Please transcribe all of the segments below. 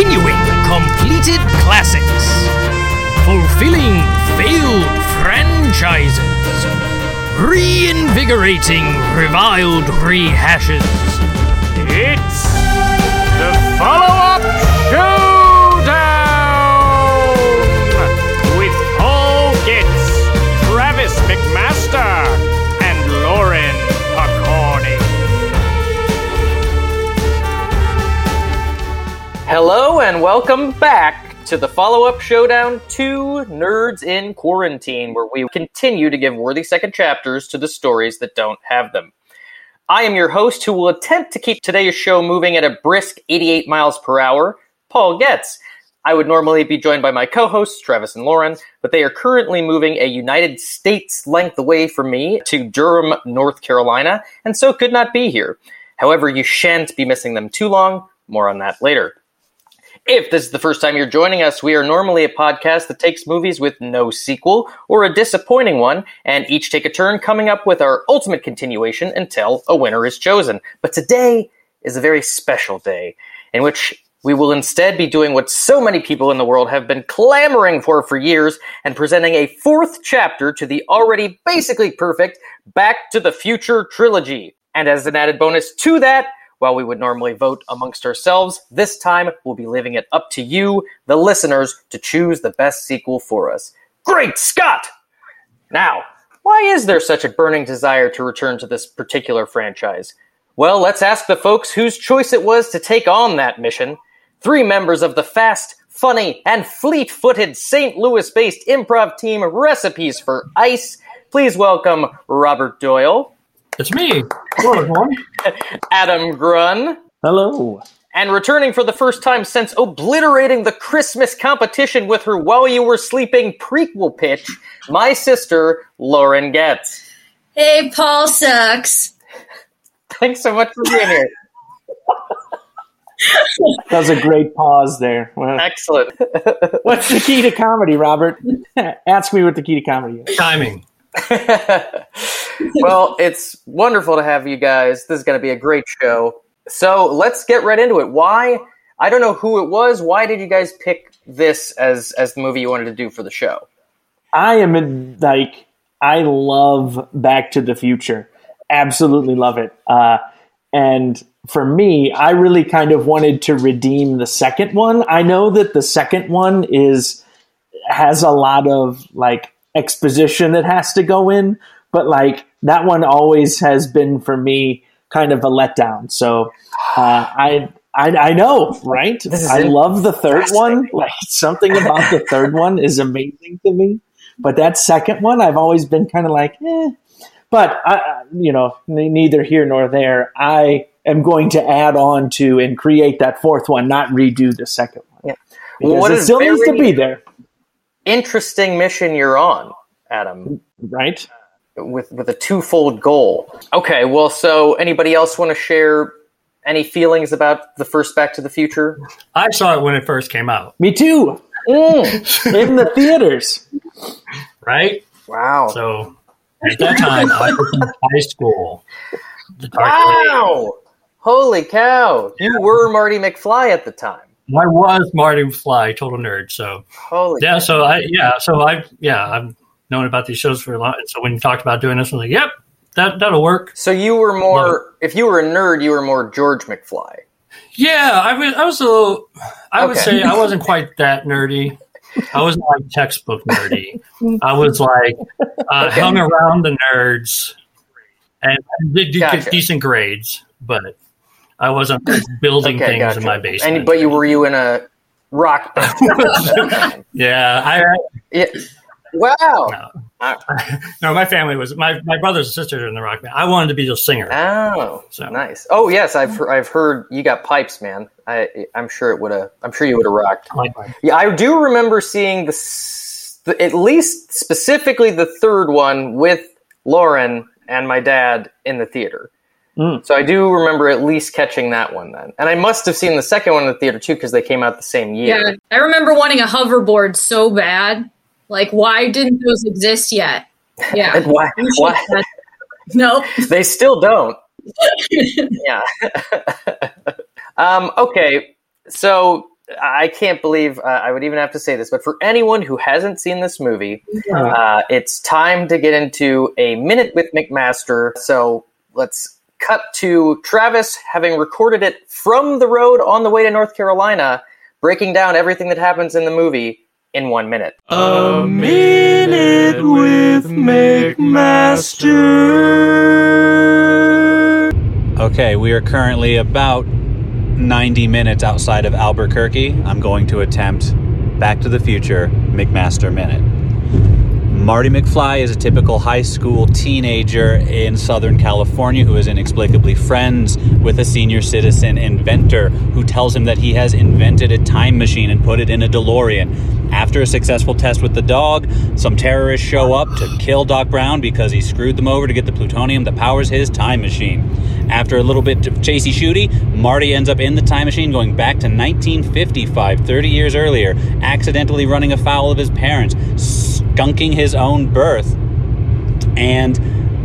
continuing completed classics, fulfilling failed franchises, reinvigorating reviled rehashes. It's and welcome back to the follow up showdown to Nerds in Quarantine, where we continue to give worthy second chapters to the stories that don't have them. I am your host who will attempt to keep today's show moving at a brisk 88 miles per hour, Paul Goetz. I would normally be joined by my co hosts, Travis and Lauren, but they are currently moving a United States length away from me to Durham, North Carolina, and so could not be here. However, you shan't be missing them too long. More on that later. If this is the first time you're joining us, we are normally a podcast that takes movies with no sequel or a disappointing one, and each take a turn coming up with our ultimate continuation until a winner is chosen. But today is a very special day in which we will instead be doing what so many people in the world have been clamoring for for years and presenting a fourth chapter to the already basically perfect Back to the Future trilogy. And as an added bonus to that, while we would normally vote amongst ourselves, this time we'll be leaving it up to you, the listeners, to choose the best sequel for us. Great Scott! Now, why is there such a burning desire to return to this particular franchise? Well, let's ask the folks whose choice it was to take on that mission. Three members of the fast, funny, and fleet footed St. Louis based improv team Recipes for Ice. Please welcome Robert Doyle, It's me. Hello, everyone. Adam Grun, Hello. and returning for the first time since obliterating the Christmas competition with her while you were sleeping prequel pitch, my sister, Lauren Goetz. Hey, Paul sucks. Thanks so much for being here. That was a great pause there. Well, Excellent. What's the key to comedy, Robert? Ask me what the key to comedy is. Timing. Well, it's wonderful to have you guys. This is going to be a great show. So let's get right into it. Why? I don't know who it was. Why did you guys pick this as as the movie you wanted to do for the show? I am in, like, I love Back to the Future. Absolutely love it. Uh, and for me, I really kind of wanted to redeem the second one. I know that the second one is has a lot of like exposition that has to go in, but like that one always has been for me kind of a letdown. So uh, I, I I know, right? I love the third one. Like something about the third one is amazing to me, but that second one I've always been kind of like, eh. But I, I- you know, neither here nor there. I am going to add on to and create that fourth one, not redo the second one. Yeah. Because What it still needs to be there, Interesting mission you're on, Adam, right? With with a twofold goal. Okay, well, so anybody else want to share any feelings about the first Back to the Future? I saw it when it first came out, Me too. Mm, In the theaters. right? wow. So at that time, I was in high school. The Dark Knight. Wow. Holy cow. You were Marty McFly at the time. I was Marty Fly, total nerd. So Holy yeah, so I yeah, so I yeah, I've known about these shows for a long. So when you talked about doing this, I was like, yep, that that'll work. So you were more, if you were a nerd, you were more George McFly. Yeah, I was I was a little. I would say I wasn't quite that nerdy. I wasn't like textbook nerdy. I was like uh, hung around the nerds and did, did Gotcha. get decent grades, but I wasn't building Okay, things gotcha. in my basement. And, but you were you in a rock band? yeah, I yeah. Wow. no, no, my family was my my brothers and sisters are in the rock band. I wanted to be a singer. Oh, So- nice. Oh yes, I've I've heard you got pipes, man. I I'm sure it would have. I'm sure you would have rocked. Like, Yeah, I do remember seeing the, the at least specifically the third one with Lauren and my dad in the theater. Mm. So I do remember at least catching that one then, and I must have seen the second one in the theater too because they came out the same year. Yeah, I remember wanting a hoverboard so bad. Like, why didn't those exist yet? Yeah. And why? You Why have had- Nope. they still don't? yeah. um, okay, so I can't believe uh, I would even have to say this, but for anyone who hasn't seen this movie, uh, it's time to get into a minute with McMaster. So let's cut to Travis having recorded it from the road on the way to North Carolina, breaking down everything that happens in the movie in one minute. A minute with McMaster. Okay, we are currently about 90 minutes outside of Albuquerque. I'm going to attempt Back to the Future McMaster Minute. Marty McFly is a typical high school teenager in Southern California who is inexplicably friends with a senior citizen inventor who tells him that he has invented a time machine and put it in a DeLorean. After a successful test with the dog, some terrorists show up to kill Doc Brown because he screwed them over to get the plutonium that powers his time machine. After a little bit of chasey shooty, Marty ends up in the time machine going back to 1955, 30 years earlier, accidentally running afoul of his parents, skunking his own birth, and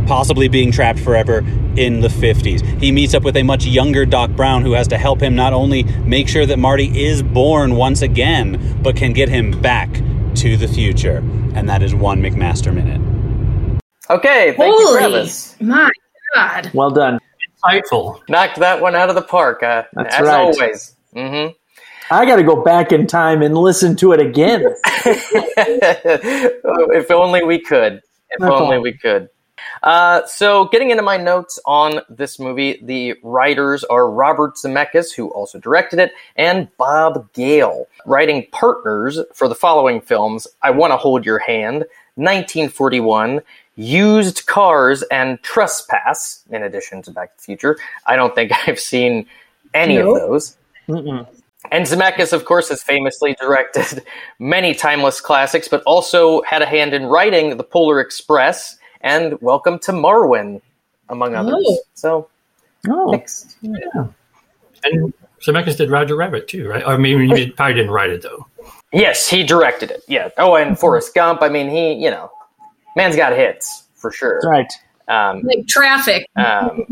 possibly being trapped forever in the 50s. He meets up with a much younger Doc Brown who has to help him not only make sure that Marty is born once again, but can get him back to the future. And that is one McMaster minute. Okay, thank you, Holy, Travis. my God. Well done. Insightful. Knocked that one out of the park, uh, That's as right. always. hmm I got to go back in time and listen to it again. if only we could. If That's only we could. Uh, so, getting into my notes on this movie, the writers are Robert Zemeckis, who also directed it, and Bob Gale. Writing partners for the following films I Want to Hold Your Hand, 1941, Used Cars, and Trespass, in addition to Back to the Future. I don't think I've seen any Nope. of those. Mm-mm. And Zemeckis, of course, has famously directed many timeless classics, but also had a hand in writing The Polar Express and Welcome to Marwen, among others. Oh. So, Oh, mixed. And Zemeckis did Roger Rabbit too, right? I mean, he did- probably didn't write it though. Yes, he directed it. Yeah. Oh, and Forrest Gump. I mean, he, you know, man's got hits for sure. right. Um, Like traffic. um,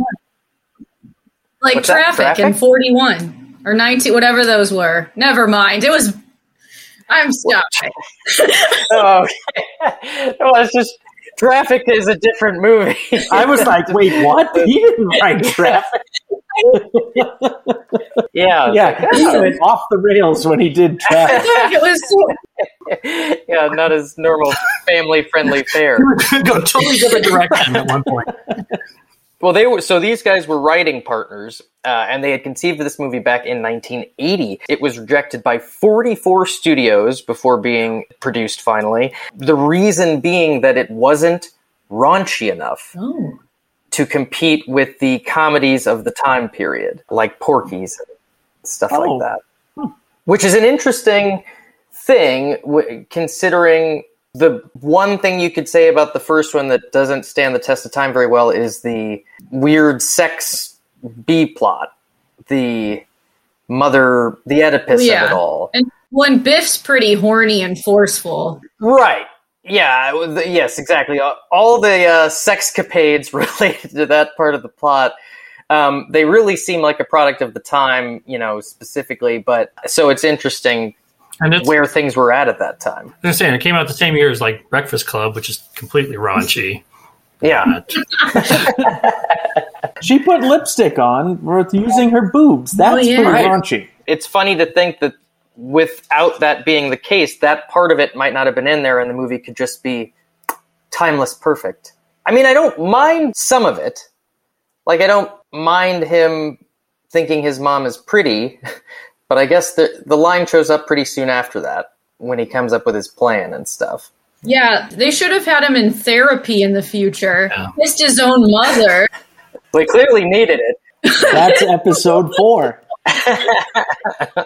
Like What's that, traffic, in Traffic? 41 or 19, whatever those were. Never mind. It was. I'm stopping. oh, okay. well, it's just Traffic is a different movie. I was like, wait, what? He didn't write traffic. yeah, it's Yeah, he went off the rails when he did traffic. it was so yeah, not as normal family-friendly fare. Go totally different direction at one point. Well, they were so these guys were writing partners, uh, and they had conceived of this movie back in 1980. It was rejected by 44 studios before being produced finally. The reason being that it wasn't raunchy enough Oh. to compete with the comedies of the time period, like Porky's, stuff Oh. like that. Which is an interesting thing, w- considering the one thing you could say about the first one that doesn't stand the test of time very well is the weird sex B plot, the mother, the Oedipus of it all. And when Biff's pretty horny and forceful. Right. Yeah. Yes. Exactly. All- All the uh, sexcapades related to that part of the plot. Um, they really seem like a product of the time, you know, specifically. But so it's interesting And it's where things were at at that time. I'm saying it came out the same year as like Breakfast Club, which is completely raunchy. Yeah. She put lipstick on with using her boobs. That's Oh, yeah. pretty Right. raunchy. It's funny to think that without that being the case, that part of it might not have been in there, and the movie could just be timeless perfect. I mean, I don't mind some of it. Like, I don't mind him thinking his mom is pretty, but I guess the the line shows up pretty soon after that when he comes up with his plan and stuff. Yeah, they should have had him in therapy in the future. Yeah. Kissed his own mother. They clearly needed it. That's episode four.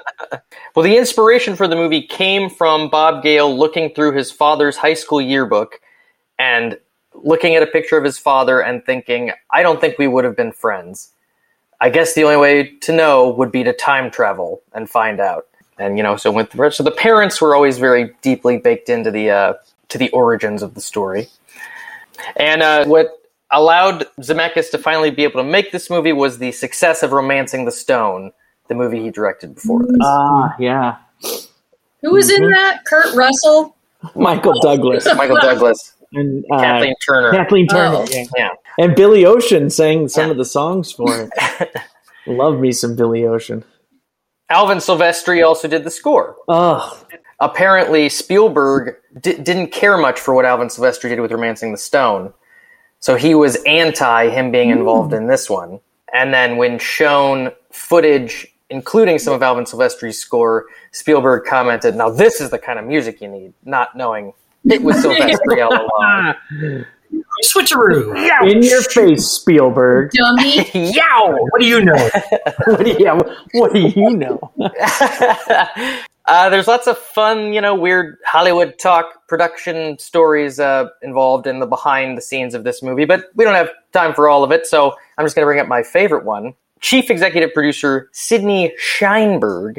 Well, the inspiration for the movie came from Bob Gale looking through his father's high school yearbook and looking at a picture of his father and thinking, I don't think we would have been friends. I guess the only way to know would be to time travel and find out. And you know, so with the, so the parents were always very deeply baked into the uh, to the origins of the story. And uh, what allowed Zemeckis to finally be able to make this movie was the success of *Romancing the Stone*, the movie he directed before this. Ah, yeah. Who was in that? Kurt Russell. Michael Douglas Michael Douglas, and uh, Kathleen Turner. Kathleen Turner, Oh. yeah. Yeah. And Billy Ocean sang some of the songs for it. Love me some Billy Ocean. Alan Silvestri also did the score. Oh, apparently Spielberg di- didn't care much for what Alan Silvestri did with *Romancing the Stone*, so he was anti him being involved hmm. in this one. And then when shown footage, including some of Alan Silvestri's score, Spielberg commented, "Now this is the kind of music you need," not knowing it was Silvestri all along. Switcheroo. in your face, Spielberg. Dummy. Yow! What do you know? what, do you, yeah, what do you know? uh, there's lots of fun, you know, weird Hollywood talk production stories uh, involved in the behind the scenes of this movie, but we don't have time for all of it, so I'm just going to bring up my favorite one. Chief executive producer Sidney Sheinberg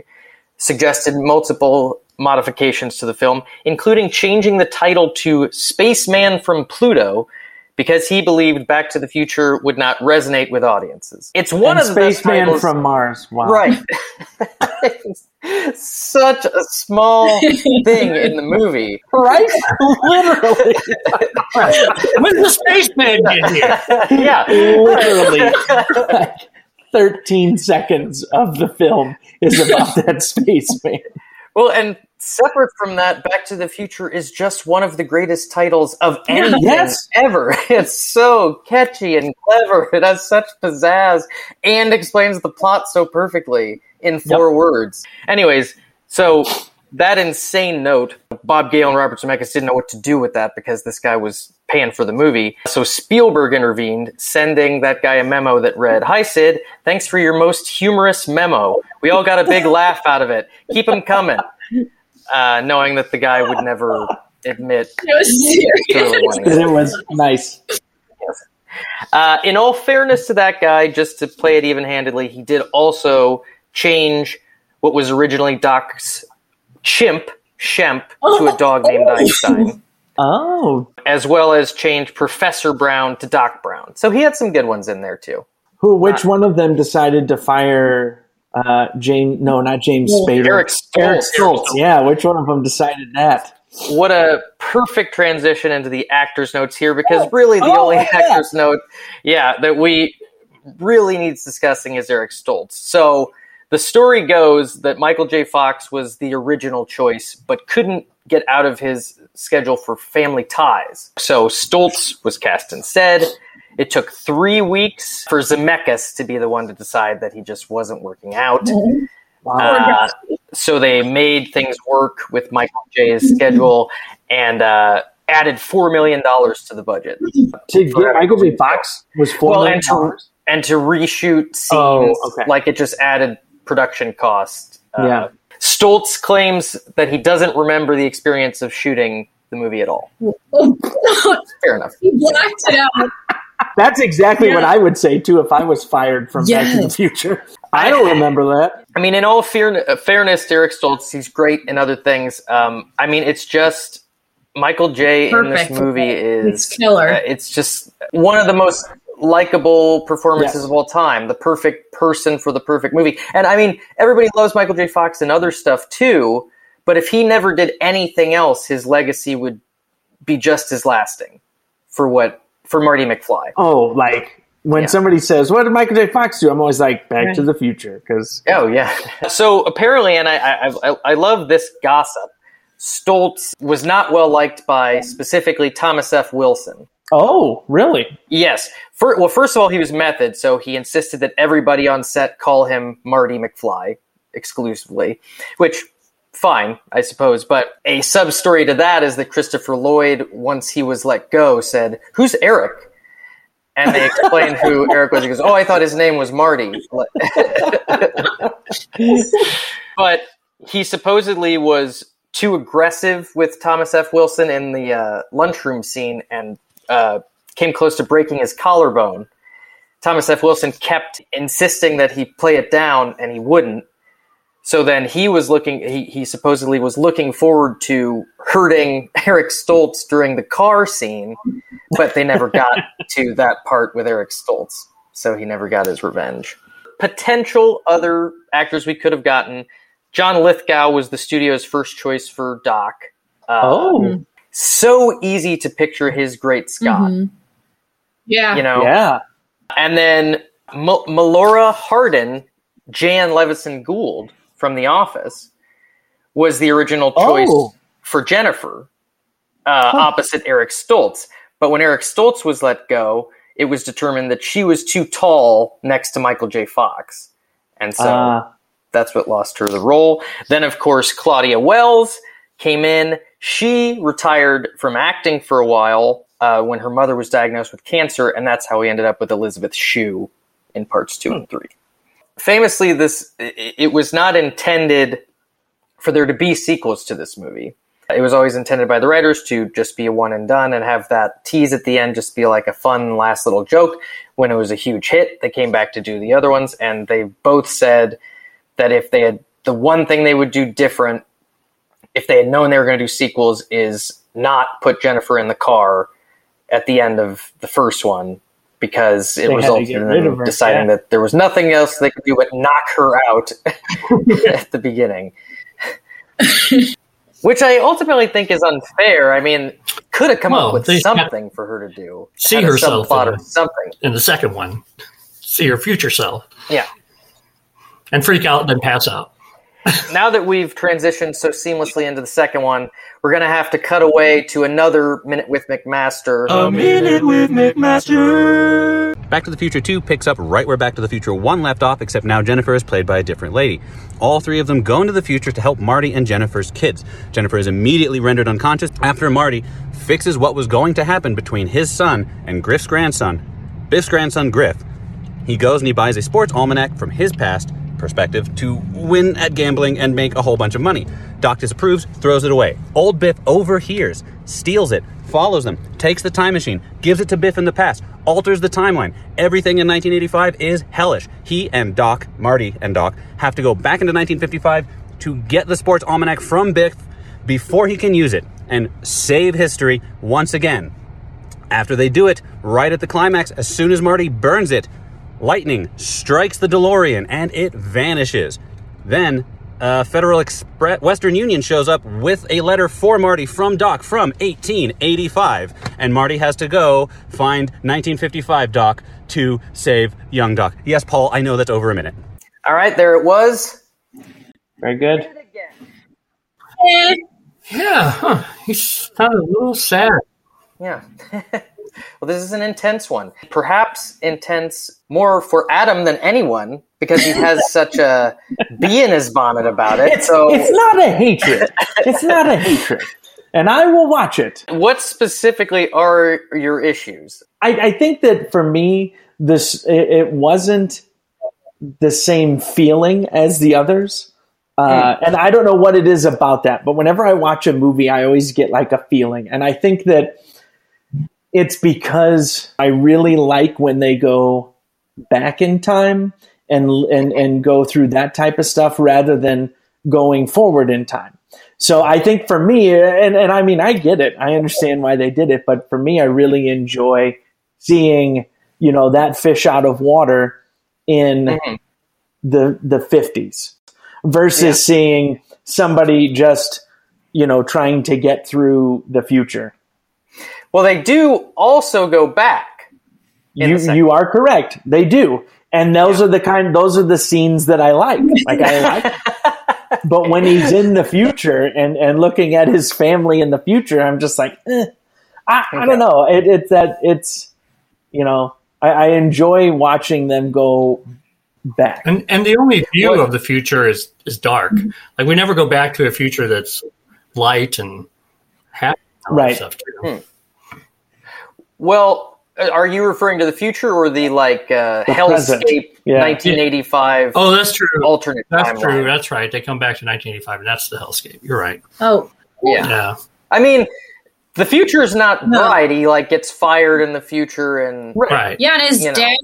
suggested multiple modifications to the film, including changing the title to Spaceman from Pluto. Because he believed Back to the Future would not resonate with audiences. It's one and of the Spaceman from Mars. Wow. Right. Such a small thing in the movie. Right? Literally. When's the spaceman get here? yeah. Literally. Like 13 seconds of the film is about that spaceman. Well, and separate from that, Back to the Future is just one of the greatest titles of anything Yes. ever. It's so catchy and clever. It has such pizzazz and explains the plot so perfectly in four words. Anyways, so that insane note, Bob Gale and Robert Zemeckis didn't know what to do with that because this guy was paying for the movie. So Spielberg intervened, sending that guy a memo that read, Hi Sid, thanks for your most humorous memo. We all got a big laugh out of it. Keep them coming. Uh, knowing that the guy would never admit It was serious. really wanting And it. it was nice. Uh, in all fairness to that guy, just to play it even handedly, he did also change what was originally Doc's chimp, Shemp, to a dog named Einstein, Oh. as well as change Professor Brown to Doc Brown. So he had some good ones in there too. Who? Which one of them decided to fire uh, James? No, not James Spader. Eric Stoltz. Eric Stoltz. Yeah, which one of them decided that? What a perfect transition into the actor's notes here, because really the Oh, only yeah. actor's note, yeah, that we really needs discussing is Eric Stoltz. So the story goes that Michael J. Fox was the original choice, but couldn't get out of his schedule for family ties. So Stoltz was cast instead. It took three weeks for Zemeckis to be the one to decide that he just wasn't working out. Uh, so they made things work with Michael J's schedule and uh, added four million dollars to the budget, To get Michael J. Fox was four Well, million and to- dollars. and to reshoot scenes, Oh, okay. like it just added production cost. Uh, Yeah. Stoltz claims that he doesn't remember the experience of shooting the movie at all. Fair enough. he blacked it out. That's exactly what I would say too if I was fired from Back to the Future. I don't remember that. I mean, in all fair- uh, fairness, to Eric Stoltz, he's great in other things. Um, I mean, it's just Michael J. in this movie is It's killer. uh, it's just one of the most likable performances Yes. of all time. The perfect person for the perfect movie. And I mean, everybody loves Michael J. Fox and other stuff too. But if he never did anything else, his legacy would be just as lasting for what for Marty McFly. Oh, like when Yeah. somebody says, "What did Michael J. Fox do?" I'm always like, "Back to the Future," because Oh yeah. So apparently, and I, I I I love this gossip. Stoltz was not well liked by specifically Thomas F. Wilson. oh, really? Yes. For, well, first of all, he was method, so he insisted that everybody on set call him Marty McFly exclusively, which fine, I suppose. But a sub story to that is that Christopher Lloyd, once he was let go, said, "Who's Eric?" And they explained who Eric was. He goes, "Oh, I thought his name was Marty." but he supposedly was too aggressive with Thomas F. Wilson in the uh, lunchroom scene and uh, came close to breaking his collarbone. Thomas F. Wilson kept insisting that he play it down, and he wouldn't. So then he was looking. He, he supposedly was looking forward to hurting Eric Stoltz during the car scene, but they never got to that part with Eric Stoltz, so he never got his revenge. potential other actors we could have gotten. John Lithgow was the studio's first choice for Doc. Uh, Oh, so easy to picture his great Scott. Mhm. Yeah. You know, yeah. and then M- Melora Hardin, Jan Levinson Gould from The Office, was the original choice Oh. for Jennifer, uh, opposite Eric Stoltz. But when Eric Stoltz was let go, it was determined that she was too tall next to Michael J. Fox, and so Uh, that's what lost her the role. Then, of course, Claudia Wells came in. She retired from acting for a while uh, when her mother was diagnosed with cancer, and that's how we ended up with Elizabeth Shue in parts two and three. Famously, this it was not intended for there to be sequels to this movie. It was always intended by the writers to just be a one and done and have that tease at the end just be like a fun last little joke. When it was a huge hit, they came back to do the other ones, and they both said that if they had the one thing they would do different if they had known they were going to do sequels is not put Jennifer in the car at the end of the first one because it They resulted in them her, deciding yeah. that there was nothing else they could do but knock her out at the beginning. Which I ultimately think is unfair. I mean, could have come Well, up with something for her to do. See herself in or something. in the second one. See her future self Yeah. and freak out, and then pass out. now that we've transitioned so seamlessly into the second one, we're going to have to cut away to another minute with McMaster. A minute with McMaster. Back to the Future 2 picks up right where Back to the Future 1 left off, except now Jennifer is played by a different lady. All three of them go into the future to help Marty and Jennifer's kids. Jennifer is immediately rendered unconscious after Marty fixes what was going to happen between his son and Griff's grandson, Biff's grandson Griff. He goes and he buys a sports almanac from his past perspective to win at gambling and make a whole bunch of money. Doc disapproves, throws it away. Old Biff overhears, steals it, follows them, takes the time machine, gives it to Biff in the past, alters the timeline. Everything in 1985 is hellish. He and Doc, Marty and Doc, have to go back into 1955 to get the sports almanac from Biff before he can use it and save history once again. After they do it, right at the climax, as soon as Marty burns it, lightning strikes the DeLorean and it vanishes. Then, uh, Federal Express Western Union shows up with a letter for Marty from Doc from 1885, and Marty has to go find 1955 Doc to save young Doc. Yes, Paul, I know that's over a minute. All right, there it was. very good. Yeah, huh. he sounded a little sad. Yeah. well, this is an intense one. Perhaps intense more for Adam than anyone because he has such a bee in his bonnet about it. So, It's not a hatred. It's not a hatred. And I will watch it. what specifically are your issues? I, I think that for me, this it, it wasn't the same feeling as the others. Uh, and I don't know what it is about that, but whenever I watch a movie, I always get like a feeling. And I think that it's because I really like when they go back in time and and and go through that type of stuff rather than going forward in time. So I think for me, and, and I mean, I get it. I understand why they did it, but for me, I really enjoy seeing, you know, that fish out of water in Mhm. the the fifties versus Yeah. seeing somebody just, you know, trying to get through the future. Well, they do also go back. You you are correct. They do. And those are the kind those are the scenes that I like. Like I like but when he's in the future and, and looking at his family in the future, I'm just like, eh, I, I don't know. It, it's that it's, you know, I, I enjoy watching them go back. And and the only view What- of the future is is dark. Like we never go back to a future that's light and happy. and all that Right. Stuff too. Well, uh, are you referring to the future or the like uh, The present. hellscape Yeah. 1985 Oh, that's true. alternate That's timeline? true. That's right. They come back to 1985, and that's the hellscape. You're right. Oh, Yeah. Yeah. I mean, the future is not No. bright. He like gets fired in the future and Right. yeah, and his You know. dad.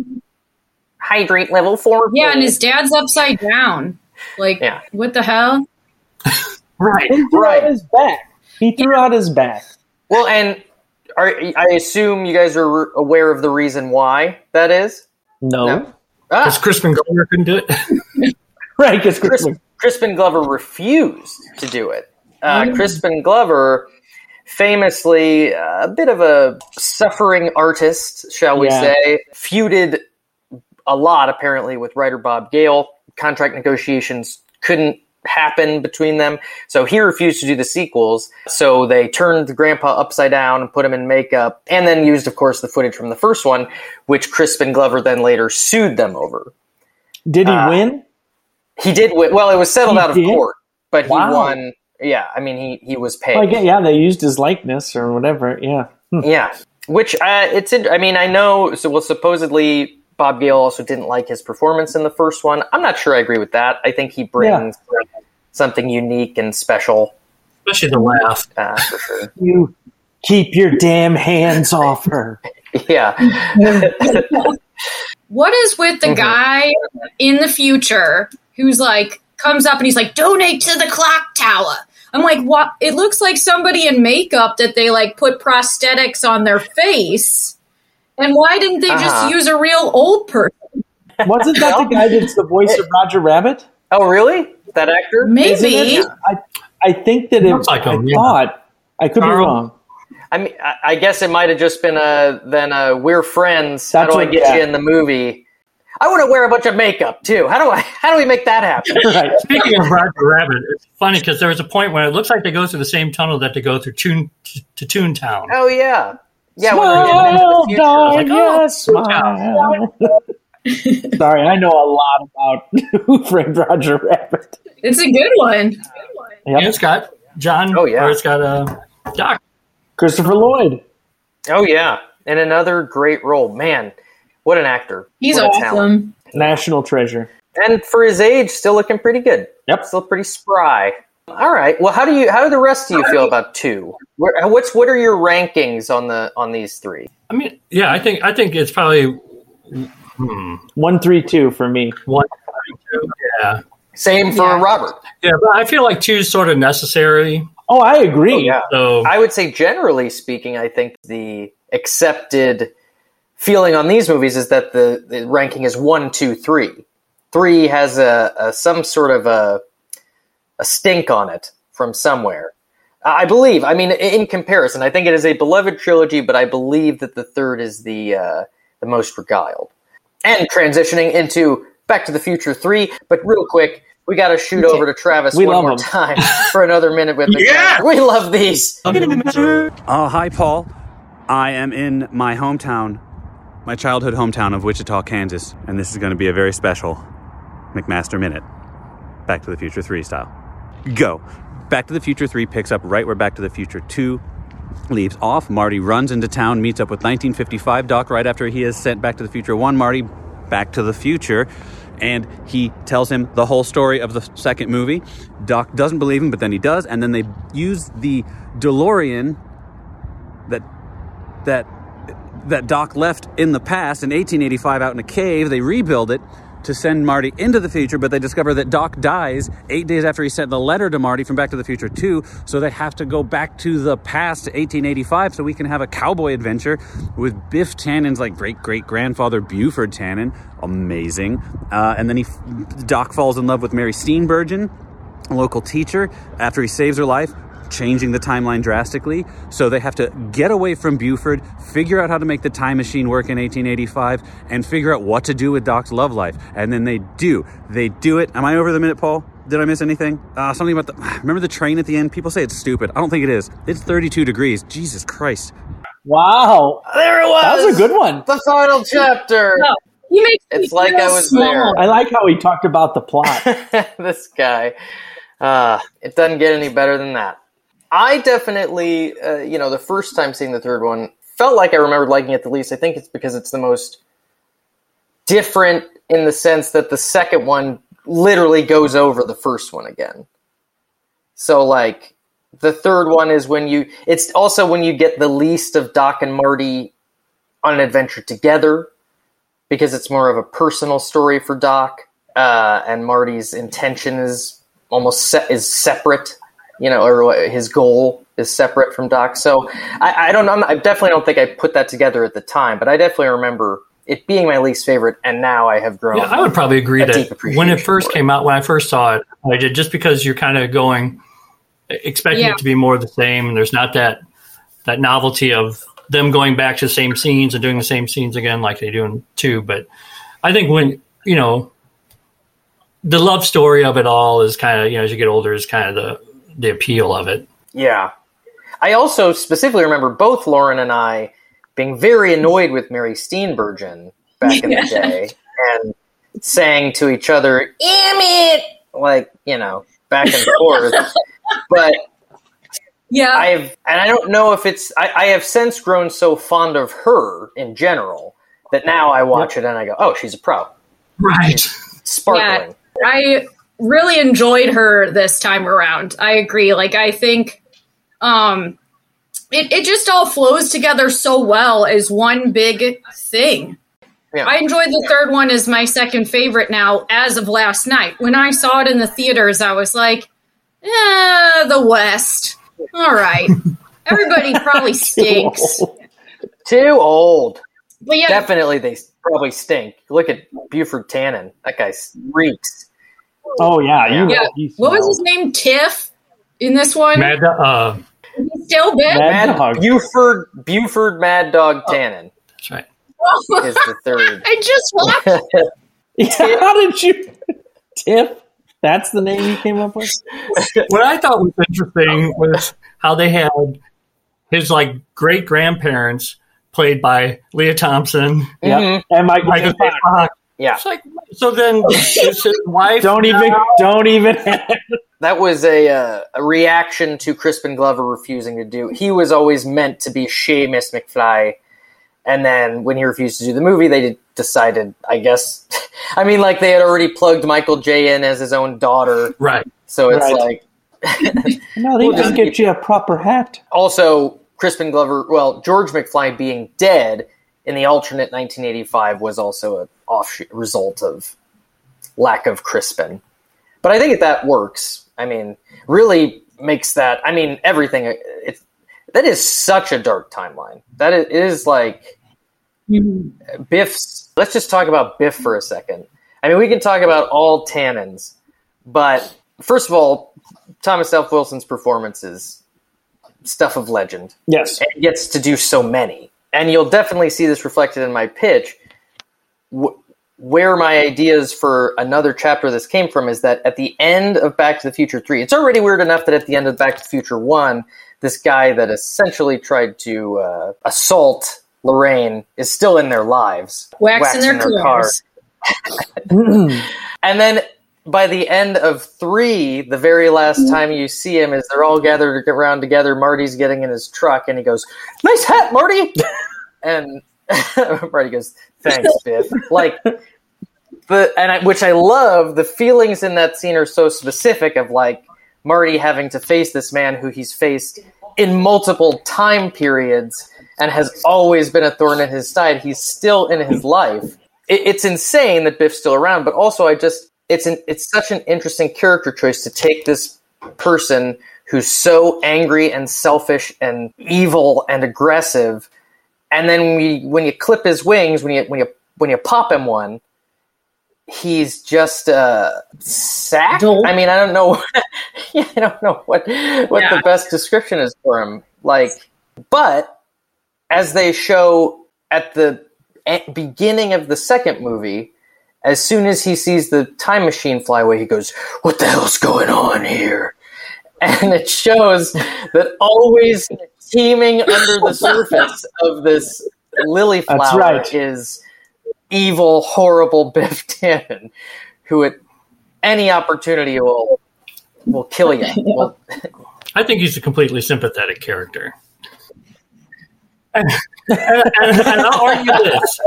hydrate level four. Yeah, and his dad's upside down. Like, Yeah. what the hell? Right. He threw Right. out his back. He threw out his back. Well, and are, I assume you guys are aware of the reason why that is. No. No. Because Ah, Crispin Glover couldn't do it. right? Because Chris, Crispin Glover refused to do it. Uh, Crispin Glover, famously uh, a bit of a suffering artist, shall we Yeah. say, feuded a lot apparently with writer Bob Gale. Contract negotiations couldn't happen between them, so he refused to do the sequels. So they turned grandpa upside down and put him in makeup, and then used, of course, the footage from the first one, which Crispin Glover then later sued them over. Did he uh, win? He did win. Well, it was settled He out of did? court, but Wow. he won. Yeah, I mean, he he was paid. Like, yeah, they used his likeness or whatever. Yeah. Yeah, which uh, it's. I mean, I know. So, well, supposedly Bob Gale also didn't like his performance in the first one. I'm not sure I agree with that. I think he brings something unique and special Especially the laugh. uh, for sure. You keep your damn hands off her. Yeah, What is with the guy in the future who's like comes up and he's like, donate to the clock tower? I'm like, what? It looks like somebody in makeup that they like put prosthetics on their face. And why didn't they Uh-huh. just use a real old person? Wasn't that the guy that's the voice of Roger Rabbit? Oh, really? That actor? Maybe. I, I think that it. Looks like I him, yeah. thought I could be wrong. I mean, I, I guess it might have just been a then a we're friends. How do I get yeah. you in the movie? I want to wear a bunch of makeup too. How do I? How do we make that happen? Right. Speaking of Roger Rabbit, it's funny because there was a point where it looks like they go through the same tunnel that they go through Toon, to, to Toontown. Oh yeah, yeah. when they're getting Smile, the future. darling, like, oh, yes, smile. Sorry, I know a lot about Who Framed Roger Rabbit. It's a good one. And it's got John. Oh, yeah. Or it's got uh, Doc. Christopher Lloyd. Oh yeah, and another great role. Man, what an actor! He's What a talent. awesome. National treasure. and for his age, still looking pretty good. Yep. still pretty spry. All right. Well, how do you? How do the rest of you feel about two? Where, what's what are your rankings on the on these three? I mean, yeah, I think I think it's probably hmm. One, three, two for me. one. two, Yeah, Same for Yeah. Robert. yeah, but I feel like two is sort of necessary. Oh, I agree. Oh, yeah. So I would say, generally speaking, I think the accepted feeling on these movies is that the, the ranking is one, two, three. Three has a, a some sort of a a stink on it from somewhere. I believe. I mean, in comparison, I think it is a beloved trilogy, but I believe that the third is the uh, the most regaled. And transitioning into Back to the Future three, but real quick, we got to shoot over to Travis We one love more him. time for another minute with the Yeah! We love these. Oh, hi, Paul. I am in my hometown, my childhood hometown of Wichita, Kansas, and this is going to be a very special McMaster Minute. Back to the Future 3 style. Go. Back to the Future 3 picks up right where Back to the Future 2 leaves off. Marty runs into town, meets up with 1955 Doc right after he is sent Back to the Future 1. Marty, Back to the Future. And he tells him the whole story of the second movie. Doc doesn't believe him, but then he does. And then they use the DeLorean that that that Doc left in the past in 1885 out in a cave. They rebuild it to send Marty into the future, but they discover that Doc dies eight days after he sent the letter to Marty from Back to the Future 2. So they have to go back to the past to 1885 so we can have a cowboy adventure with Biff Tannen's like great great grandfather Buford Tannen. Amazing. Uh, and then he Doc falls in love with Mary Steenburgen a local teacher after he saves her life, changing the timeline drastically. So they have to get away from Buford, figure out how to make the time machine work in 1885, and figure out what to do with Doc's love life. And then they do. They do it. Am I over the minute, Paul? Did I miss anything? Uh, something about the. Remember the train at the end? People say it's stupid. I don't think it is. It's 32 degrees. Jesus Christ. Wow. There it was. That was a good one. The final chapter. No, he makes me It's like feel I was small. I like how he talked about the plot. this guy. Uh, it doesn't get any better than that. I definitely, uh, you know, the first time seeing the third one, felt like I remembered liking it the least. I think it's because it's the most different in the sense that the second one literally goes over the first one again. So, like, the third one is when you, it's also when you get the least of Doc and Marty on an adventure together because it's more of a personal story for Doc, uh, and Marty's intention is almost se- is separate, you know, or his goal is separate from Doc. So I, I don't know. I'm I definitely don't think I put that together at the time, but I definitely remember it being my least favorite, and now I have grown. Yeah, I would probably agree a that when it first it. came out, when I first saw it, I did just because you're kind of going expecting Yeah. it to be more of the same, and there's not that that novelty of them going back to the same scenes and doing the same scenes again like they do in two. But I think when you know the love story of it all is kind of you know as you get older is kind of the the appeal of it. Yeah. I also specifically remember both Lauren and I being very annoyed with Mary Steenburgen back in the day and saying to each other, damn it! Like, you know, back and forth. but Yeah. I've, and I don't know if it's, I, I have since grown so fond of her in general that now I watch it and I go, oh, she's a pro. Right. Sparkling. I really enjoyed her this time around. I agree. Like I think um it, it just all flows together so well as one big thing. Yeah. I enjoyed the third one as my second favorite now as of last night. When I saw it in the theaters, I was like, eh, the West. All right. Everybody probably stinks. Too old. But yeah, Definitely they probably stink. Look at Buford Tannen. That guy reeks. Oh yeah, you Yeah. know. you what was his name? Tiff in this one? Mad, uh, He's still big? Mad Mad Dog. Buford Buford Mad Dog Tannen that's right. is the third. I just watched Yeah, how did you, Tiff? That's the name you came up with. what I thought was interesting was how they had his like great grandparents played by Lea Thompson, Yeah, Mhm. and Michael Michael J. J. Fox. Fox. Yeah, It's like so then is his wife Don't even, now- don't even. that was a uh, a reaction to Crispin Glover refusing to do. He was always meant to be Seamus McFly, and then when he refused to do the movie, they decided. I guess, I mean, like they had already plugged Michael J in as his own daughter, right. so it's Right. like no, they We'll just just get keep- you a proper hat. also Crispin Glover. Well, George McFly being dead in the alternate 1985 was also an offshoot result of lack of Crispin. But I think that works. I mean, really makes that. I mean, everything. Uh, it that is such a dark timeline. That is, is like mm-hmm. Biff's. Let's just talk about Biff for a second. I mean, we can talk about all Tannens, but first of all, Thomas F. Wilson's performance is stuff of legend Yes. and gets to do so many. And you'll definitely see this reflected in my pitch. Where my ideas for another chapter this came from is that at the end of Back to the Future 3, it's already weird enough that at the end of Back to the Future 1, this guy that essentially tried to uh, assault Lorraine is still in their lives, waxing their car. cars. And then by the end of three, the very last time you see him is they're all gathered around together. Marty's getting in his truck and he goes, Nice hat, Marty! and Marty goes, Thanks, Biff. Like, the, and I, which I love, the feelings in that scene are so specific of like Marty having to face this man who he's faced in multiple time periods and has always been a thorn in his side. He's still in his life. It, it's insane that Biff's still around, but also I just it's an it's such an interesting character choice to take this person who's so angry and selfish and evil and aggressive, and then you, when you clip his wings, when you when you when you pop him one, he's just uh sack. Dull. I mean, I don't know. yeah, I don't know what what Yeah. the best description is for him. Like, but as they show at the beginning of the second movie, as soon as he sees the time machine fly away, he goes, "What the hell's going on here?" And it shows that always teeming under the surface of this lily flower right. is evil, horrible Biff Tannen, who at any opportunity will will kill you. Will- I think he's a completely sympathetic character. And, and, and I'll argue this: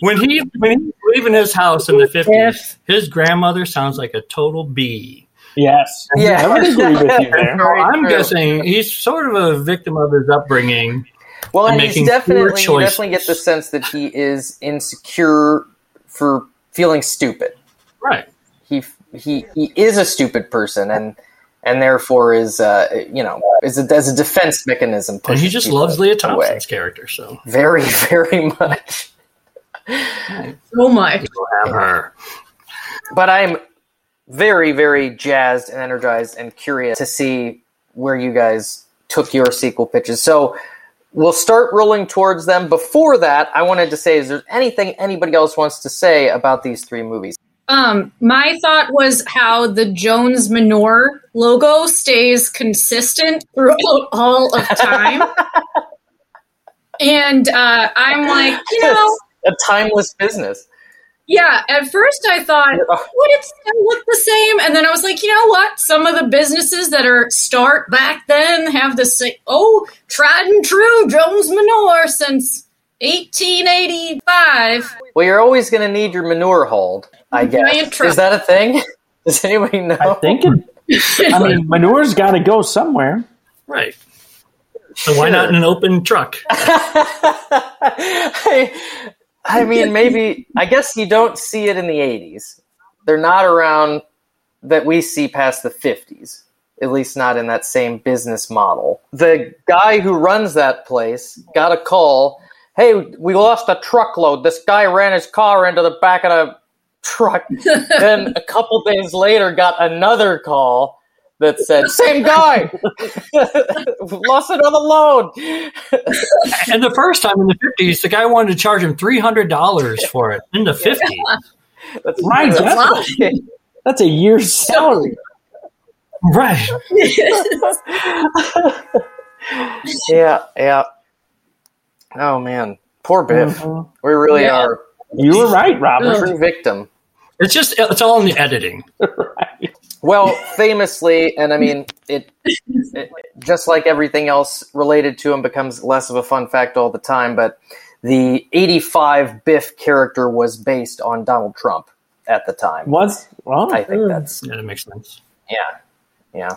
when he when he's leaving his house in the fifties, his grandmother sounds like a total bee. Yes. Yeah. I would agree with you there. I'm true. guessing he's sort of a victim of his upbringing. Well, and and he's definitely you definitely get the sense that he is insecure for feeling stupid. Right. He he he is a stupid person, and and therefore is uh you know is a, as a defense mechanism. And he just loves Lea away. Thompson's character. So very very much. So much. Have her. but I'm very, very jazzed and energized and curious to see where you guys took your sequel pitches. So we'll start rolling towards them. Before that, I wanted to say, is there anything anybody else wants to say about these three movies? Um, my thought was how the Jones Manure logo stays consistent throughout all of time. and uh, I'm like, you know, a timeless business. Yeah, at first I thought, would it still look the same? And then I was like, you know what? Some of the businesses that are start back then have the same, oh, tried and true Jones Manure since 1885. Well, you're always going to need your manure hauled, I Giant guess. Is that a thing? Does anybody know? I think it. I mean, manure's got to go somewhere. Right. So why not in an open truck? I, I mean, maybe, I guess you don't see it in the 80s. They're not around that we see past the 50s, at least not in that same business model. The guy who runs that place got a call hey, we lost a truckload. This guy ran his car into the back of a truck. then a couple days later, got another call that said, same guy, lost it on the load. And the first time in the 50s, the guy wanted to charge him $300 for it in the 50s. That's Right, that's- wow. That's a year's salary. Right. yeah, yeah. Oh man, poor Biff. Mhm. We really Yeah. are You were right, Robert. victim. It's just, it's all in the editing. right. Well, famously, and I mean, it, it just like everything else related to him becomes less of a fun fact all the time. But the '85 Biff character was based on Donald Trump at the time. Was well, I think uh, that's Yeah, that makes sense. yeah, yeah.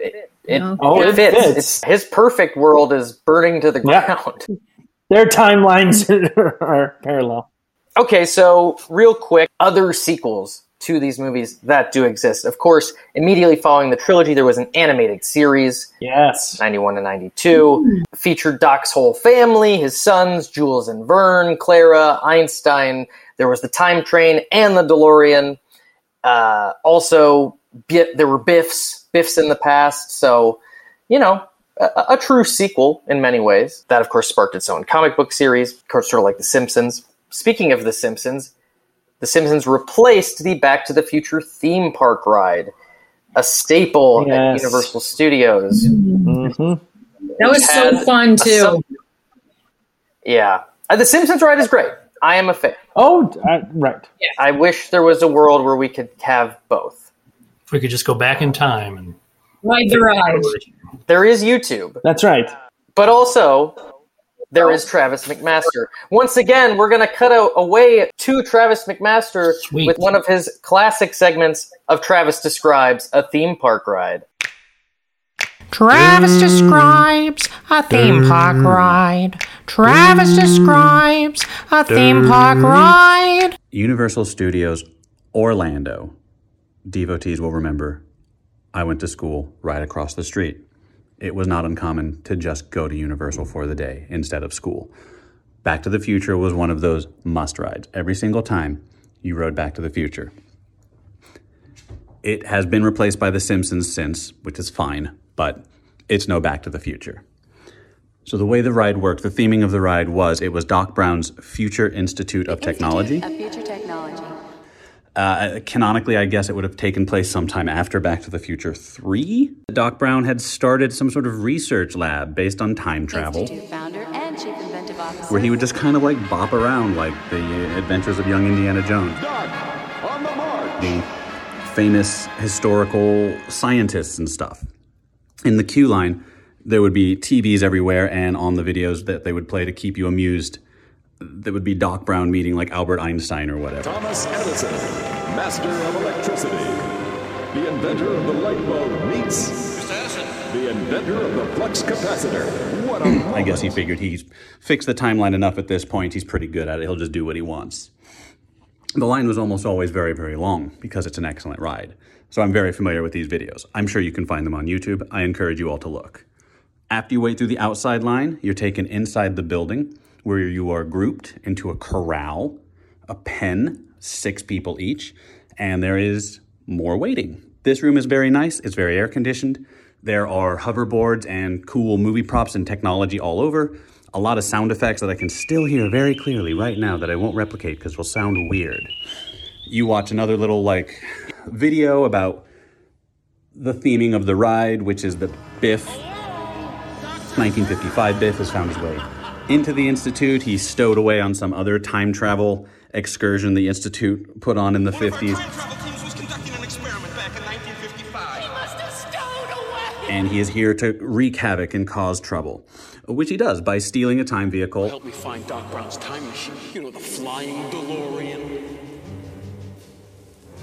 It, it, Oh, it it fits. fits. It's, his perfect world is burning to the Yeah. ground. their timelines are parallel. Okay, so real quick, other sequels to these movies that do exist. Of course, immediately following the trilogy, there was an animated series, Yes. 91 to 92, featured Doc's whole family, his sons, Jules and Vern, Clara, Einstein. There was the time train and the DeLorean. Uh, also, there were Biffs, Biffs in the past. So, you know, a, a true sequel in many ways. That, of course, sparked its own comic book series, sort of like The Simpsons. Speaking of The Simpsons, The Simpsons replaced the Back to the Future theme park ride, a staple at Universal Studios. hmm That was so fun too. sub- yeah, Uh, the Simpsons ride is great. I am a fan. Oh, uh, right. I wish there was a world where we could have both. If we could just go back in time and Ride the ride. There is YouTube, That's right. but also there is Travis McMaster. Once again, we're going to cut out a- away to Travis McMaster Sweet. with one of his classic segments of Travis Describes a Theme Park Ride. Travis describes a theme park ride. Travis describes a theme park ride. Universal Studios Orlando. Devotees will remember I went to school right across the street. It was not uncommon to just go to Universal for the day instead of school. Back to the Future was one of those must rides. Every single time you rode Back to the Future. It has been replaced by The Simpsons since, which is fine, but it's no Back to the Future. So the way the ride worked, the theming of the ride was it was Doc Brown's Future Institute of Technology. Of future. Uh, canonically, I guess it would have taken place sometime after Back to the Future 3. Doc Brown had started some sort of research lab based on time travel, founder and chief inventive officer. where he would just kind of like bop around like the adventures of young Indiana Jones. The famous historical scientists and stuff. In the queue line, there would be TVs everywhere, and on the videos that they would play to keep you amused, there would be Doc Brown meeting like Albert Einstein or whatever. Thomas Edison, master of electricity. The inventor of the light bulb meets the inventor of the flux capacitor. What a hmm, I guess he figured he's fixed the timeline enough at this point. He's pretty good at it. He'll just do what he wants. The line was almost always very, very long because it's an excellent ride. So I'm very familiar with these videos. I'm sure you can find them on YouTube. I encourage you all to look. After you wait through the outside line, you're taken inside the building where you are grouped into a corral, a pen, six people each, and there is more waiting. This room is very nice, it's very air conditioned. There are hoverboards and cool movie props and technology all over. A lot of sound effects that I can still hear very clearly right now that I won't replicate because it will sound weird. You watch another little like video about the theming of the ride, which is the Biff 1955 Biff has found his way into the Institute. He's stowed away on some other time travel excursion the Institute put on in the 50s. And he is here to wreak havoc and cause trouble, which he does by stealing a time vehicle Help me find Doc Brown's time machine. You know, the flying DeLorean.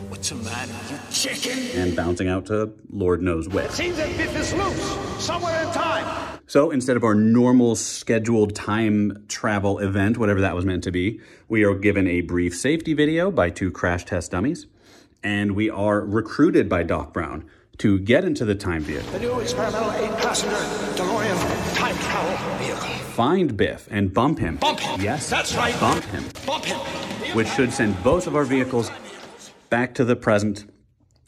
What's the matter, you chicken? and bouncing out to Lord knows where. Seems that Biff is loose, somewhere in time. So instead of our normal scheduled time travel event, whatever that was meant to be, we are given a brief safety video by two crash test dummies, and we are recruited by Doc Brown to get into the time vehicle, The new experimental eight-passenger DeLorean time travel vehicle. find Biff, and bump him. Bump him. Yes, That's right. Bump him, Bump him. which should send both of our vehicles back to the present,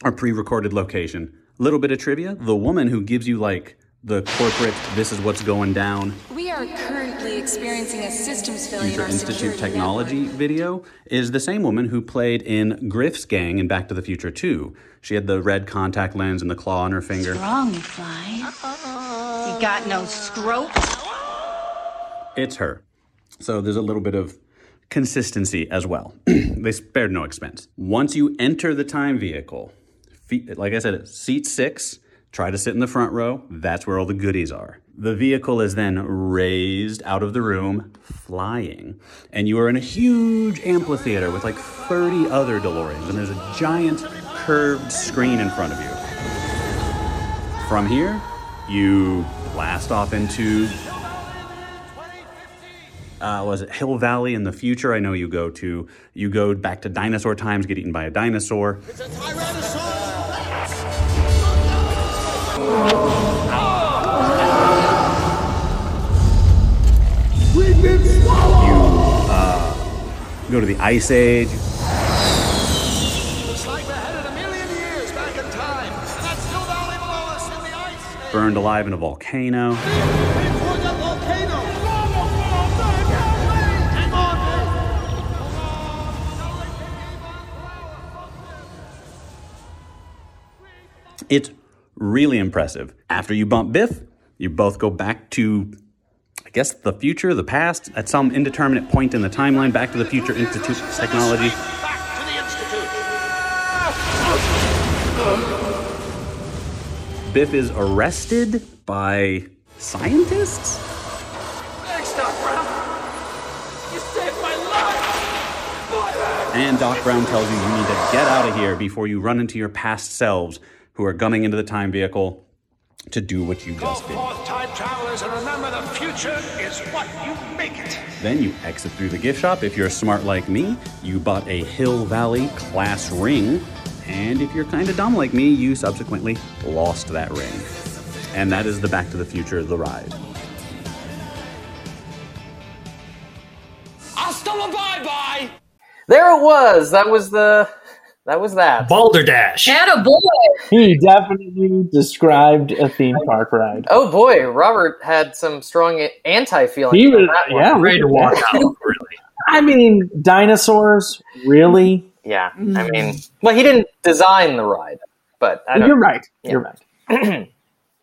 our pre-recorded location. Little bit of trivia: the woman who gives you like the corporate "this is what's going down" We are currently experiencing a systems failure Future our Institute security Technology video is the same woman who played in Griff's gang in Back to the Future 2. She had the red contact lens and the claw on her finger. Wrong, Fly. You got no scrope? It's her. So there's a little bit of consistency as well. they spared no expense. Once you enter the time vehicle, feet, like I said, seat six, try to sit in the front row. That's where all the goodies are. The vehicle is then raised out of the room, flying, and you are in a huge amphitheater with like 30 other DeLoreans, and there's a giant curved screen in front of you. From here, you blast off into uh, was it Hill Valley in the future? I know you go to you go back to dinosaur times, get eaten by a dinosaur. It's a tyrannosaur! You uh, go to the Ice Age. Looks like we're headed a million years It's really impressive. After you bump Biff, you both go back to, I guess, the future, the past, at some indeterminate point in the timeline, back to the Future Institute of Technology. Back to the Institute. Biff is arrested by scientists? Thanks, Doc Brown. You saved my life. And Doc Brown tells you you need to get out of here before you run into your past selves who are gunning into the time vehicle to do what you just did. forth, time travelers, and remember the future is what you make it. Then you exit through the gift shop. If you're smart like me, you bought a Hill Valley class ring. And if you're kind of dumb like me, you subsequently lost that ring. And that is the Back to the Future, the ride. Hasta la bye-bye. There it was. That was the. That was that. Balderdash. Had a boy. He definitely described a theme park ride. Oh boy, Robert had some strong anti feeling. He was, that one. yeah, Ready to walk out, really. I mean, dinosaurs, really? Yeah, I mm. mean, well, he didn't design the ride, but I don't. You're right. Yeah. You're right.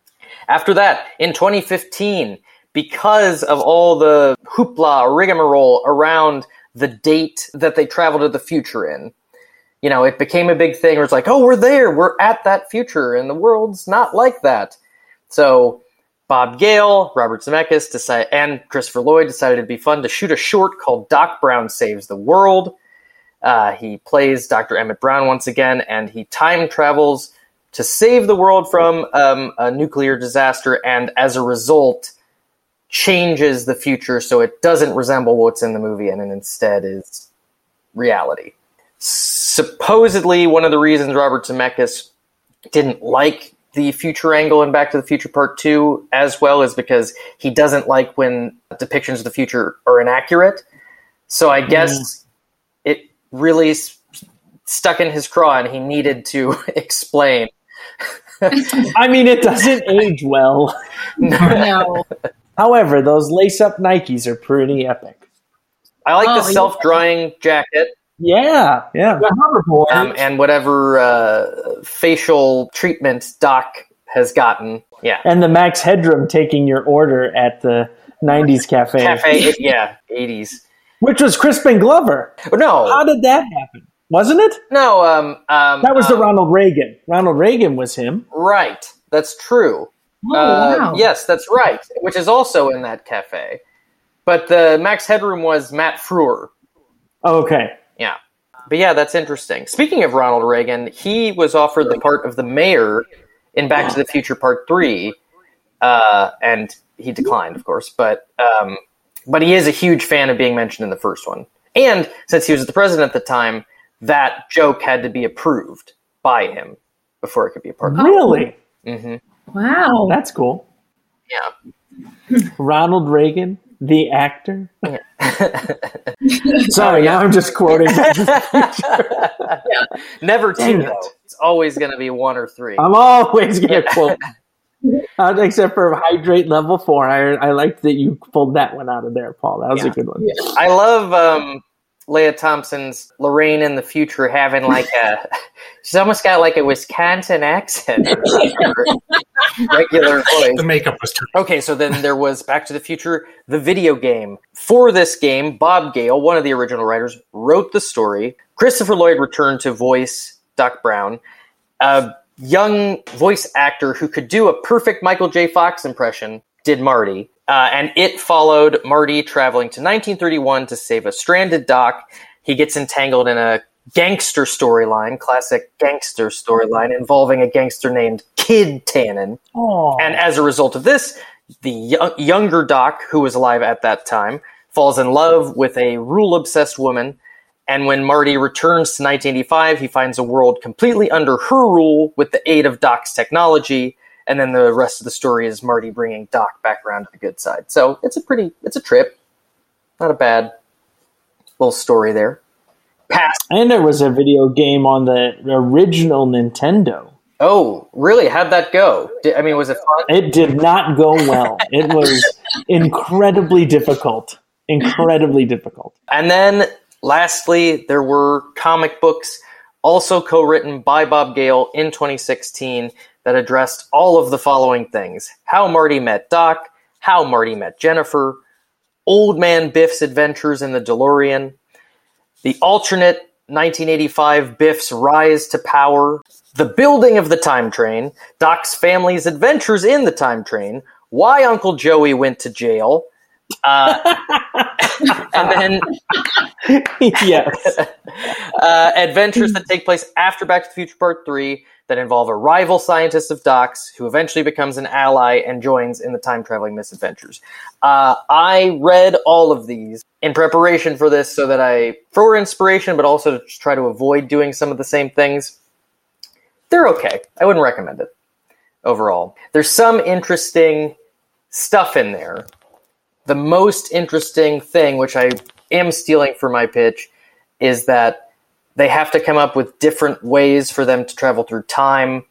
After that, in 2015, because of all the hoopla, rigmarole around the date that they travel to the future in, you know, it became a big thing where it's like, oh, we're there, we're at that future, and the world's not like that. So Bob Gale, Robert Zemeckis, decide, and Christopher Lloyd decided it'd be fun to shoot a short called Doc Brown Saves the World. Uh, he plays Dr. Emmett Brown once again, and he time travels to save the world from um, a nuclear disaster, and as a result, changes the future so it doesn't resemble what's in the movie, and instead is reality. Supposedly, one of the reasons Robert Zemeckis didn't like the future angle in Back to the Future Part 2 as well is because he doesn't like when depictions of the future are inaccurate. So I mm. guess it really s- stuck in his craw and he needed to explain. I mean, it doesn't age well. No. However, those lace up Nikes are pretty epic. I like Oh, the self drying jacket Yeah, yeah. The hoverboard. um, and whatever uh, facial treatment Doc has gotten. Yeah. And the Max Headroom taking your order at the 90s cafe, Cafe, yeah, 80s. which was Crispin Glover. No, How did that happen? Wasn't it? no, um, um, That was the um, Ronald Reagan. Ronald Reagan was him. Right, that's true. Oh, Uh, wow. Yes, that's right. Which is also in that cafe. But the Max Headroom was Matt Frewer. Okay. Yeah. But yeah, that's interesting. Speaking of Ronald Reagan, he was offered the part of the mayor in Back to the Future Part 3, uh, and he declined, of course. But um, but he is a huge fan of being mentioned in the first one. And since he was the president at the time, that joke had to be approved by him before it could be a part of Really? it. hmm Wow. That's cool. Yeah. Ronald Reagan, the actor. Sorry, now I'm just quoting. Never two, it. It's always going to be one or three. I'm always going to quote. Uh, except for hydrate level four. I, I liked that you pulled that one out of there, Paul. That was a good one. I love um, Lea Thompson's Lorraine in the future having like a. She's almost got like a Wisconsin accent. on Regular voice. the makeup was too. Okay, so then there was Back to the Future, the video game. For this game, Bob Gale, one of the original writers, wrote the story. Christopher Lloyd returned to voice Doc Brown, a young voice actor who could do a perfect Michael J. Fox impression, did Marty. Uh, and it followed Marty traveling to 1931 to save a stranded Doc. He gets entangled in a gangster storyline, classic gangster storyline, involving a gangster named Kid Tannen. Oh, And as a result of this, the yo- younger Doc, who was alive at that time, falls in love with a rule obsessed woman. And when Marty returns to 1985, he finds a world completely under her rule with the aid of Doc's technology. And then the rest of the story is Marty bringing Doc back around to the good side. So it's a pretty, it's a trip. Not a bad little story there. Pass. and there was a video game on the original Nintendo. Oh, really? How'd that go? Did, I mean, was it fun? It did not go well. It was incredibly difficult. Incredibly difficult. And then lastly, there were comic books also co written by Bob Gale in 2016 that addressed all of the following things. How Marty met Doc, how Marty met Jennifer, Old Man Biff's adventures in the DeLorean, the alternate 1985 Biff's rise to power, the building of the time train, Doc's family's adventures in the time train, why Uncle Joey went to jail, uh, and then yes. uh, adventures that take place after Back to the Future Part 3 that involve a rival scientist of Doc's who eventually becomes an ally and joins in the time traveling misadventures. Uh, I read all of these in preparation for this so that I, for inspiration, but also to try to avoid doing some of the same things. They're okay. I wouldn't recommend it overall. There's some interesting stuff in there. The most interesting thing, which I am stealing for my pitch, is that they have to come up with different ways for them to travel through time.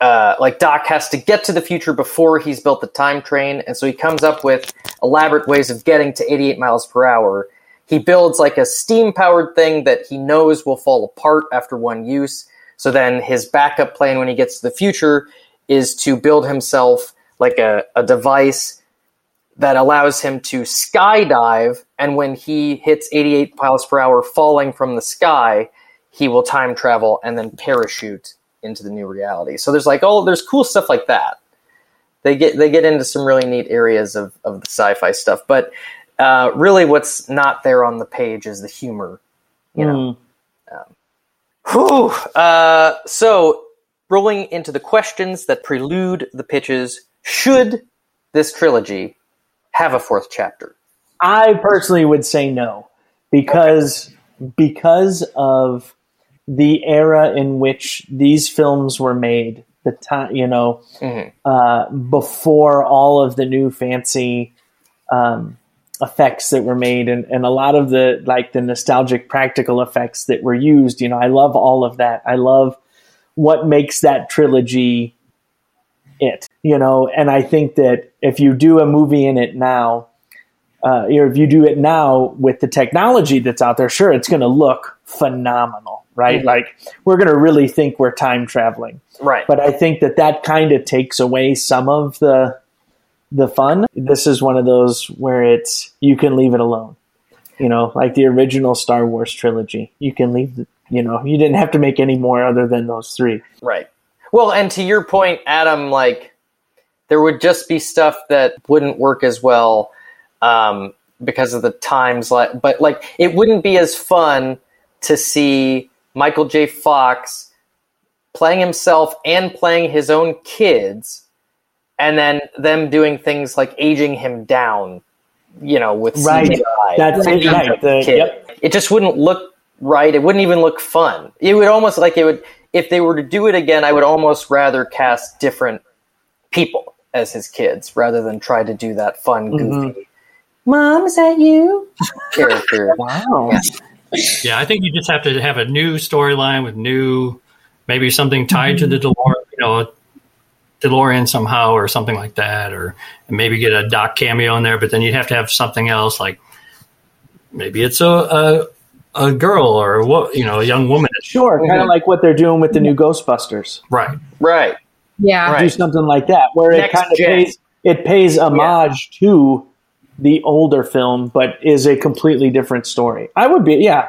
Uh, like Doc has to get to the future before he's built the time train, and so he comes up with elaborate ways of getting to 88 miles per hour. He builds like a steam powered thing that he knows will fall apart after one use. So then his backup plan when he gets to the future is to build himself like a, a device that allows him to skydive, and when he hits 88 miles per hour falling from the sky, he will time travel and then parachute into the new reality. So there's like oh, there's cool stuff like that. They get they get into some really neat areas of, of the sci-fi stuff, but uh, really, what's not there on the page is the humor. You know. Whew. Uh, so, rolling into the questions that prelude the pitches, should this trilogy have a fourth chapter? I personally would say no because because of the era in which these films were made. the time, you know, uh, before all of the new fancy um, effects that were made and, and a lot of the like the nostalgic practical effects that were used. You know, I love all of that. I love what makes that trilogy it. You know, and I think that if you do a movie in it now, uh, or if you do it now with the technology that's out there, sure, it's going to look phenomenal, right? Mhm. Like we're going to really think we're time traveling, Right. but I think that that kind of takes away some of the the fun. This is one of those where it's you can leave it alone. You know, like the original Star Wars trilogy, you can leave. The, you know, you didn't have to make any more other than those three. Right. Well, and to your point, Adam, like there would just be stuff that wouldn't work as well um, because of the times. Like, but like it wouldn't be as fun to see Michael J. Fox playing himself and playing his own kids, and then them doing things like aging him down. You know, with Right. CGI. That's it, right. The- yep. It just wouldn't look right. It wouldn't even look fun. It would almost like it would if they were to do it again. I would almost rather cast different people as his kids rather than try to do that fun, mm-hmm. goofy. Mom, is that you? Character. wow. Yeah, I think you just have to have a new storyline with new, maybe something tied to mm-hmm. the DeLorean, you know, DeLorean somehow or something like that, or maybe get a Doc cameo in there. But then you'd have to have something else, like maybe it's a a, a girl or what, you know, a young woman. Sure, kind of mm-hmm. like what they're doing with the new Ghostbusters. Right. Right. Yeah. Do something like that where it kind of pays it pays homage to the older film, but is a completely different story. I would be, yeah,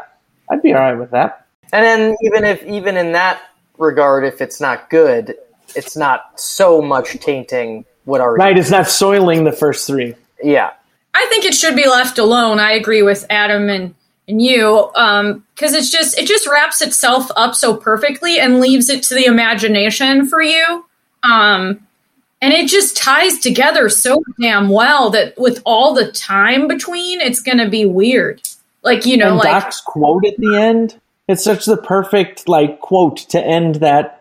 I'd be all right with that. And then even if even in that regard, if it's not good, it's not so much tainting what already. Right, it's not soiling the first three. Yeah. I think it should be left alone. I agree with Adam and, and you um, because it's just it just wraps itself up so perfectly and leaves it to the imagination for you. Um, and it just ties together so damn well that with all the time between, it's going to be weird. Like you know, and like Doc's quote at the end, it's such the perfect like quote to end that.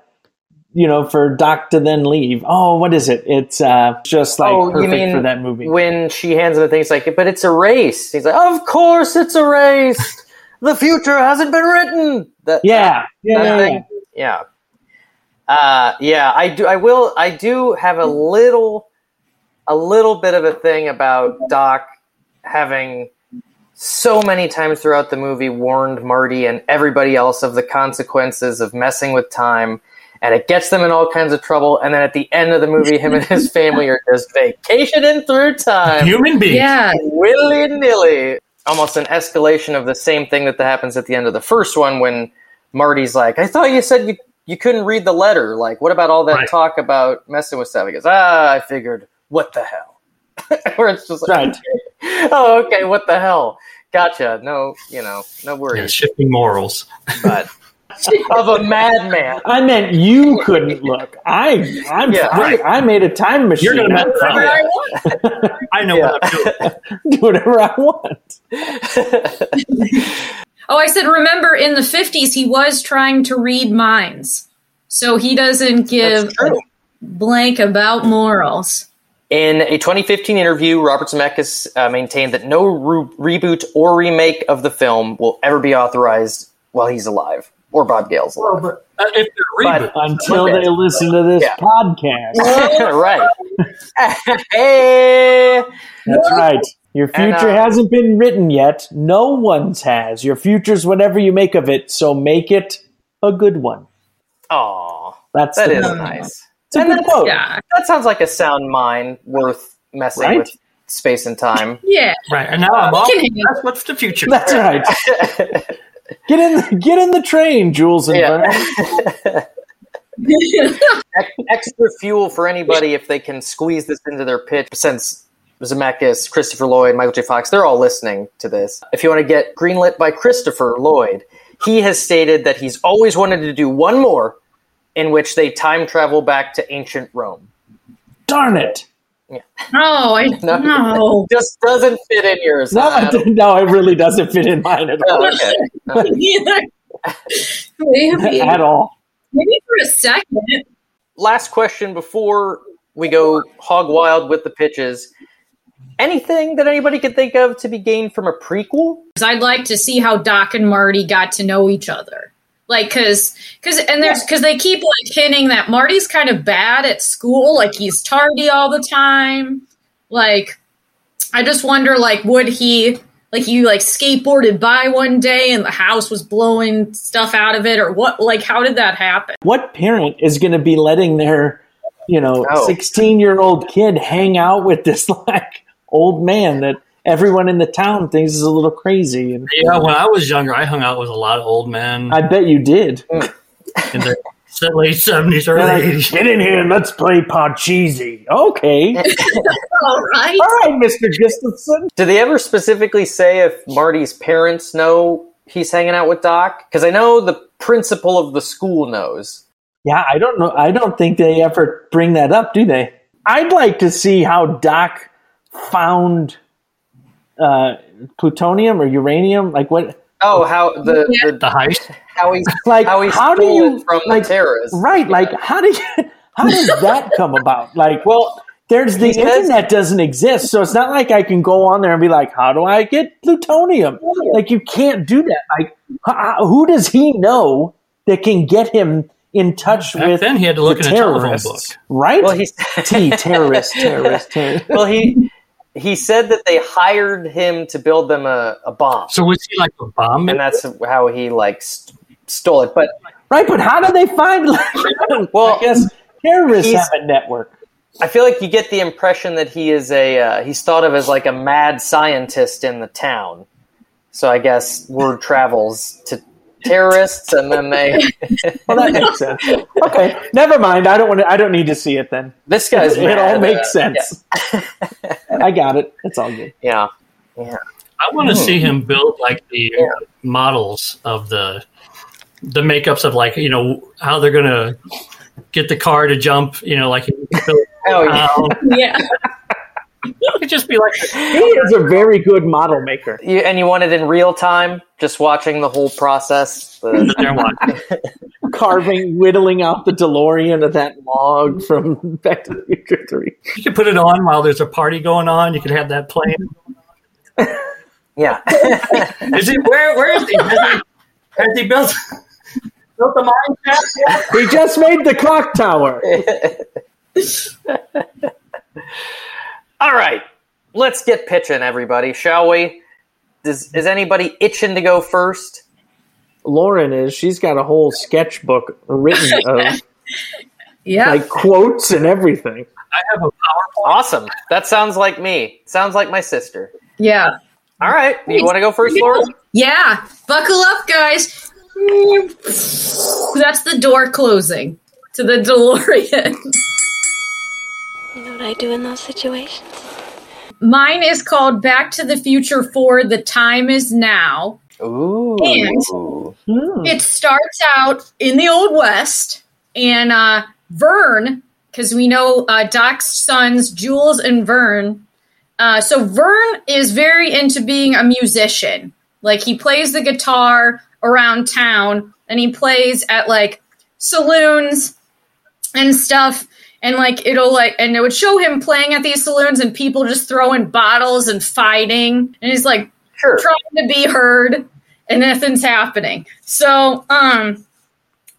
You know, for Doc to then leave. Oh, what is it? It's uh, just like oh, you perfect mean for that movie. when she hands him the thing? He's like, "But it's erased." He's like, "Of course it's erased. the future hasn't been written." That, Yeah, yeah, that yeah, thing. yeah. Uh, yeah, I do. I will. I do have a little, a little bit of a thing about Doc having so many times throughout the movie warned Marty and everybody else of the consequences of messing with time, and it gets them in all kinds of trouble. And then at the end of the movie, him and his family are just vacationing through time, Human beings. yeah, willy nilly. Almost an escalation of the same thing that happens at the end of the first one when Marty's like, "I thought you said you you couldn't read the letter. Like, what about all that Right. talk about messing with stuff?" He goes, "Ah, I figured. What the hell?" Where it's just like, Right. "Oh, okay. What the hell? Gotcha. No, you know, no Yeah, worries." shifting morals. But of a madman. I meant you couldn't look. I, I'm, Yeah, I, right. I made a time machine. You're gonna I'm mess fine. whatever I want. I know what I'm doing. do whatever I want. Oh, I said, remember in the 50s, he was trying to read minds. So he doesn't give a blank about morals. In a 2015 interview, Robert Zemeckis uh, maintained that no re- reboot or remake of the film will ever be authorized while he's alive or Bob Gale's alive. Uh, if they're But- Until Okay. they listen to this Yeah. podcast. right. hey. That's right. Your And, future uh, hasn't been written yet. No one's has. Your future's whatever you make of it, so make it a good one. Aw, That's that the is point. nice. It's a And good quote. Yeah. That sounds like a sound mind worth messing Right? with space and time. Yeah. right? And now I'm off. can That's what's the future. That's right. Get in, the, get in the train, Jules and Yeah. Extra fuel for anybody if they can squeeze this into their pitch. Since Zemeckis, Christopher Lloyd, Michael J. Fox, they're all listening to this. If you want to get greenlit by Christopher Lloyd, he has stated that he's always wanted to do one more in which they time travel back to ancient Rome. Darn it! Oh, I No, no. it just doesn't fit in yours. No, huh, it- no, it really doesn't fit in mine at all. Okay. Maybe, at all. maybe for a second. last question before we go hog wild with the pitches. Anything that anybody could think of to be gained from a prequel? 'Cause I'd like to see how Doc and Marty got to know each other. Like, cause, cause, and there's, cause they keep like hinting that Marty's kind of bad at school. Like, he's tardy all the time. Like, I just wonder, like, would he, like, he like skateboarded by one day and the house was blowing stuff out of it, or what? Like, how did that happen? What parent is going to be letting their, you know, Oh. 16 year old kid hang out with this like old man that everyone in the town thinks is a little crazy? And Yeah, when I was younger, I hung out with a lot of old men I bet you did. in the late seventies, They're early eighties. Get in here and let's play Podcheesy. Okay. All right. All right, Mr. Gustafson. Do they ever specifically say if Marty's parents know he's hanging out with Doc? Because I know the principal of the school knows. Yeah, I don't know. I don't think they ever bring that up, do they? I'd like to see how Doc found uh, plutonium or uranium. Like what? Oh, how the, the, The heist. how he Like how he how do you from like the terrorists? right? Like how do you, how does that come about? Like Well, there's the says- internet doesn't exist, so it's not like I can go on there and be like, how do I get plutonium? Like you can't do that. Like h- who does he know that can get him in touch Back with then, he had to look the in a telephone book. right? well, he's T terrorist, terrorist, terrorist. well he he said that they hired him to build them a, a bomb, So was he like a bomb? and that's how he like st- stole it. But Right, but how do they find? Like, Well, I guess terrorists have a network. I feel like you get the impression that he is a uh, he's thought of as like a mad scientist in the town. So I guess word travels to terrorists, and then they Well, that makes sense. Okay, never mind. I don't want. To, I don't need to see it then. this guy's it all makes sense. I got it. It's all good. Yeah, yeah. I want to hmm. see him build like the uh, models of the the makeups of like you know how they're gonna get the car to jump. You know, like Oh, yeah. Yeah. It could just be like He is a very good model maker. You, and you want it in real time, just watching the whole process. The, there one. Carving, whittling out the DeLorean of that log from Back to the Future Three. You could put it on while there's a party going on. You could have that playing. yeah. Is he where? Where is he? Has he, has he built built the mine shaft? yet? He just made the clock tower. All right, let's get pitching, everybody, shall we? Does, is anybody itching to go first? Lauren is. She's got a whole sketchbook written of Yeah. like quotes and everything. I have a PowerPoint. Awesome. That sounds like me. Sounds like my sister. yeah. All right, you want to go first, Lauren? Yeah. Buckle up, guys. That's the door closing to the DeLorean. You know what I do in those situations? Mine is called Back to the Future 4 The Time Is Now. Ooh. And it starts out in the Old West, and uh, Vern, because we know uh, Doc's sons, Jules and Vern. Uh, so Vern is very into being a musician. Like he plays the guitar around town, and he plays at like saloons and stuff. And like it'll like, and it would show him playing at these saloons, and people just throwing bottles and fighting, and he's like Sure. trying to be heard and nothing's happening. So, um,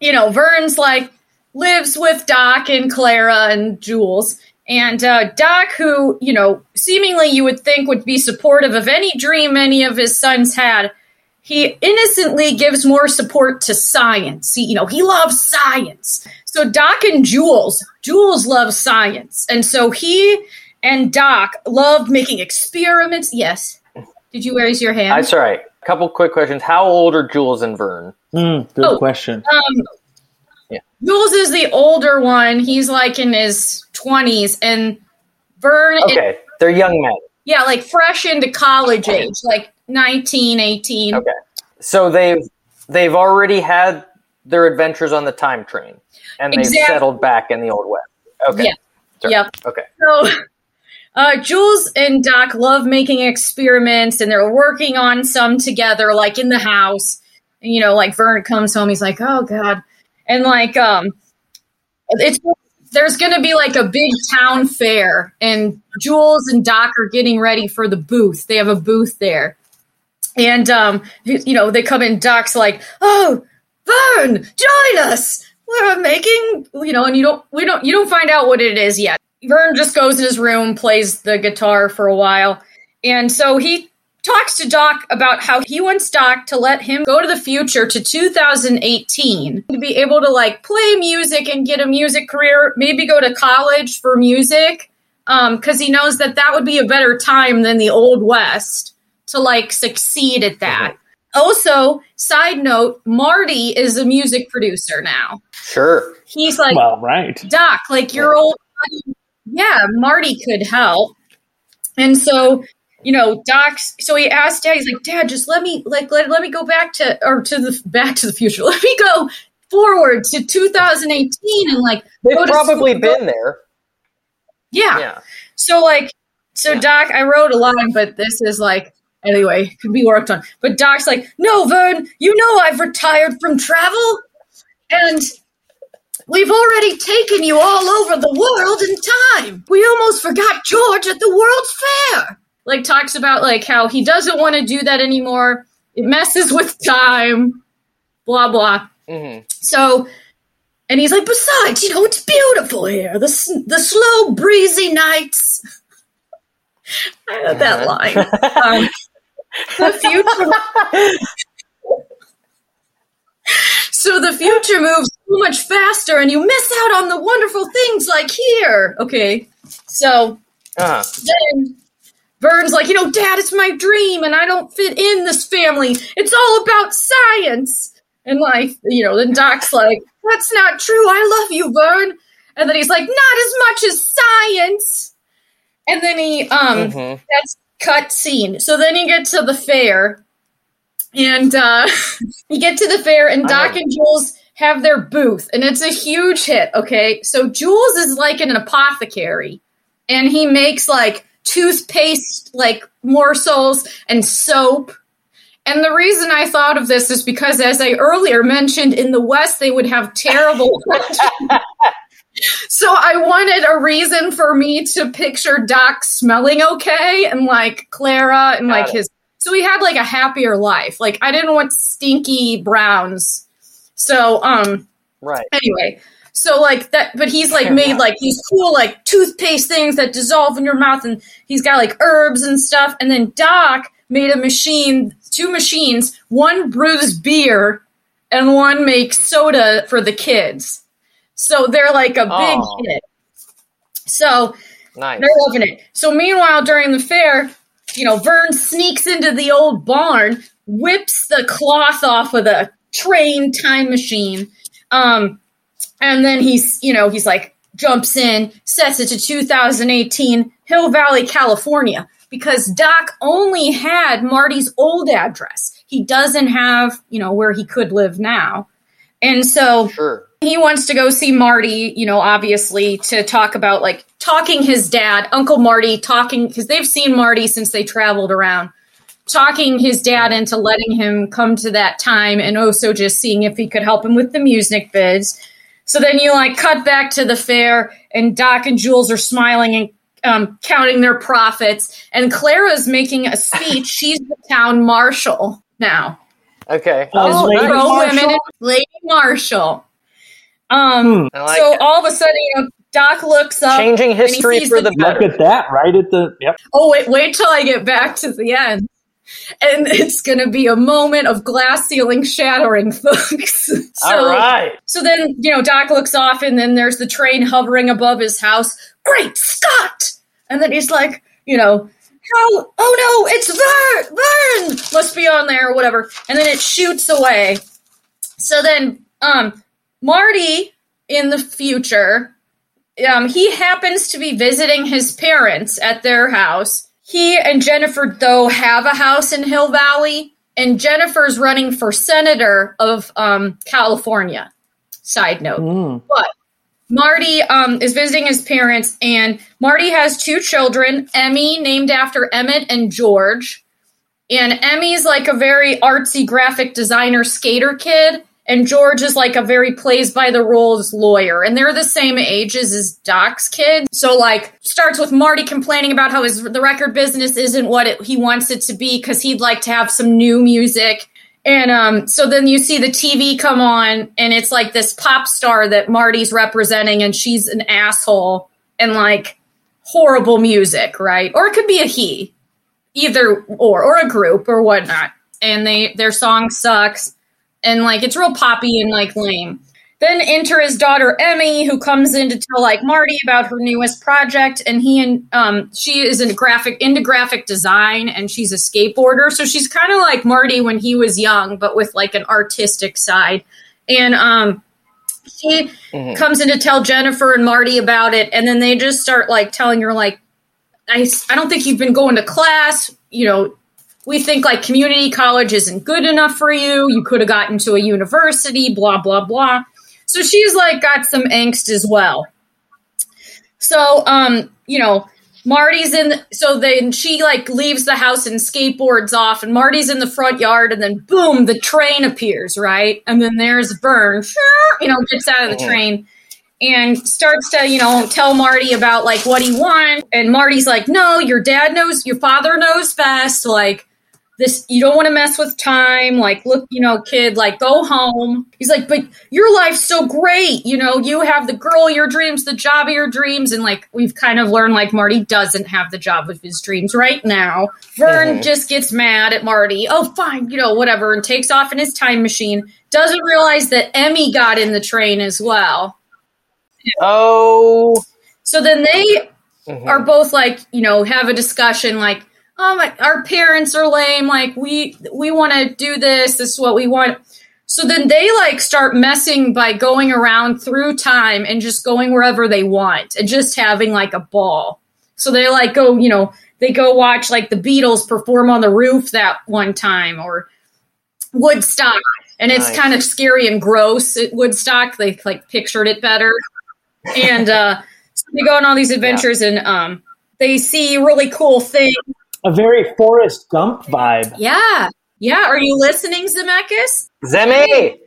you know, Vern's like lives with Doc and Clara and Jules. And uh, Doc, who, you know, seemingly you would think would be supportive of any dream any of his sons had, he innocently gives more support to science. He, you know, he loves science. So Doc and Jules, Jules loves science. And so he and Doc loved making experiments. Yes. Did you raise your hand? That's all right. A couple quick questions. How old are Jules and Vern? Mm, good Oh. question. Um, Yeah. Jules is the older one. He's like in his twenties, and Vern, is, Okay, they're young men. yeah, like fresh into college age, like 19, 18. Okay. So they've they've already had their adventures on the time train, and they've Exactly. settled back in the old west. Okay. Yeah. Yep. Okay. So, uh, Jules and Doc love making experiments, and they're working on some together, like in the house. You know, like Vern comes home, he's like, "Oh God," and like, um, it's there's going to be like a big town fair, and Jules and Doc are getting ready for the booth. They have a booth there, and um, you know they come in. Doc's like, "Oh, Vern, join us. We're making, you know," and you don't, we don't, you don't find out what it is yet. Vern just goes in his room, plays the guitar for a while, and so he talks to Doc about how he wants Doc to let him go to the future to 2018 to be able to like play music and get a music career, maybe go to college for music, because he knows that that would be a better time than the old west to like succeed at that. Mm-hmm. Also, side note, Marty is a music producer now. Sure. He's like, well, right. Doc, like your old buddy, yeah, Marty could help. And so, you know, Doc. So he asked Dad. He's like, Dad, just let me like let, let me go back to or to the back to the future. Let me go forward to 2018 and like They've probably school- go- been there. Yeah. Yeah. So like, so Doc, I wrote a line, but this is like anyway could be worked on. But Doc's like, no, Vern, you know I've retired from travel, and we've already taken you all over the world in time. We almost forgot George at the World's Fair. Like talks about like how he doesn't want to do that anymore. It messes with time. Blah blah. Mm-hmm. So, and he's like, besides, you know, it's beautiful here. The the slow, breezy nights. I know that line. Um, the future. so the future moves so much faster, and you miss out on the wonderful things like here. Okay, so Uh-huh. then Vern's like, you know, Dad, it's my dream, and I don't fit in this family. It's all about science. And like, you know, then Doc's like, that's not true. I love you, Vern. And then he's like, not as much as science. And then he, um, Mhm. that's cut scene. So then you get to the fair, and uh, you get to the fair, and Doc and Jules have their booth, and it's a huge hit. Okay, so Jules is like an apothecary, and he makes like toothpaste, like morsels, and soap. And the reason I thought of this is because, as I earlier mentioned, in the West they would have terrible. so I wanted a reason for me to picture Doc smelling okay, and like Clara, and like it. his. So he had like a happier life. Like I didn't want stinky browns. So um, Right. anyway so like that but he's like made like these cool like toothpaste things that dissolve in your mouth and he's got like herbs and stuff and then doc made a machine two machines one brews beer and one makes soda for the kids so they're like a big Oh. hit so Nice. they're loving it. So meanwhile, during the fair, you know, Vern sneaks into the old barn, whips the cloth off of the train time machine, um, and then he's, you know, he's like jumps in, sets it to 2018, Hill Valley, California, because Doc only had Marty's old address. He doesn't have, you know, where he could live now, and so Sure. He wants to go see Marty, you know, obviously to talk about like talking his dad, Uncle Marty, talking because they've seen Marty since they traveled around, talking his dad into letting him come to that time and also just seeing if he could help him with the music bids. So then you like cut back to the fair and Doc and Jules are smiling and um, counting their profits, and Clara's making a speech. She's the town marshal now Okay. Oh, Lady Marshall? women, Lady Marshall. Um, I like so it. all of a sudden, you know, Doc looks up, Changing and he history sees for the Look better. at that, right at the yep. Oh wait, wait till I get back to the end, and it's going to be a moment of glass ceiling shattering, folks. so, All right. so then you know, Doc looks off, and then there's the train hovering above his house. Great Scott! And then he's like, you know. How? Oh no! It's Vern. Vern must be on there or whatever. And then it shoots away. So then, um, Marty in the future, um, he happens to be visiting his parents at their house. He and Jennifer, though, have a house in Hill Valley, and Jennifer's running for senator of um, California. Side note. But Marty um, is visiting his parents, and Marty has two children Emmy, named after Emmett and George. And Emmy's like a very artsy graphic designer skater kid, and George is like a very plays by the rules lawyer, and they're the same ages as Doc's kids. So like starts with Marty complaining about how his the record business isn't what it, he wants it to be because he'd like to have some new music. And um, so then you see the TV come on, and it's like this pop star that Marty's representing, and she's an asshole and like horrible music, right? Or it could be a he, either or, or a group or whatnot. And they their song sucks, and like it's real poppy and like lame. Then enter his daughter Emmy, who comes in to tell like Marty about her newest project, and he and um, she is in graphic into graphic design, and she's a skateboarder, so she's kind of like Marty when he was young, but with like an artistic side. And um, she Mhm. comes in to tell Jennifer and Marty about it, and then they just start like telling her like, I, I don't think you've been going to class. You know, we think like community college isn't good enough for you. You could have gotten to a university, blah, blah, blah. So she's like got some angst as well. So, um, you know, Marty's in, the, so then she like leaves the house and skateboards off, and Marty's in the front yard, and then boom, the train appears, right? And then there's Vern, you know, gets out of the Mhm. train and starts to, you know, tell Marty about like what he wants. And Marty's like, no, your dad knows, your father knows best. Like, this, you don't want to mess with time. Like, look, you know, kid, like, go home. He's like, but your life's so great. You know, you have the girl of your dreams, the job of your dreams. And like, we've kind of learned like Marty doesn't have the job of his dreams right now. Vern Mhm. just gets mad at Marty. Oh, fine, you know, whatever, and takes off in his time machine. Doesn't realize that Emmy got in the train as well. Oh. So then they Mhm. are both like, you know, have a discussion like, oh my, our parents are lame. Like we we want to do this. This is what we want. So then they like start messing by going around through time and just going wherever they want and just having like a ball. So they like go, you know, they go watch like the Beatles perform on the roof that one time or Woodstock. And it's Nice. kind of scary and gross at Woodstock. They like pictured it better. And uh so they go on all these adventures and um they see really cool things. A very Forrest Gump vibe. Yeah. Yeah. Are you listening, Zemeckis? Zemi!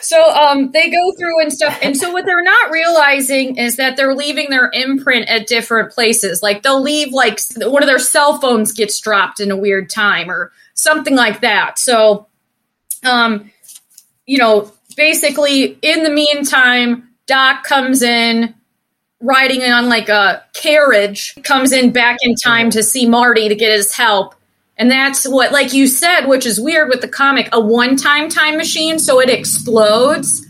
So um they go through and stuff and so what they're not realizing is that they're leaving their imprint at different places. Like they'll leave like one of their cell phones gets dropped in a weird time or something like that. So um you know, basically in the meantime Doc comes in riding on like a carriage comes in back in time to see Marty to get his help. And that's what, like you said, which is weird with the comic, a one time time machine, so it explodes.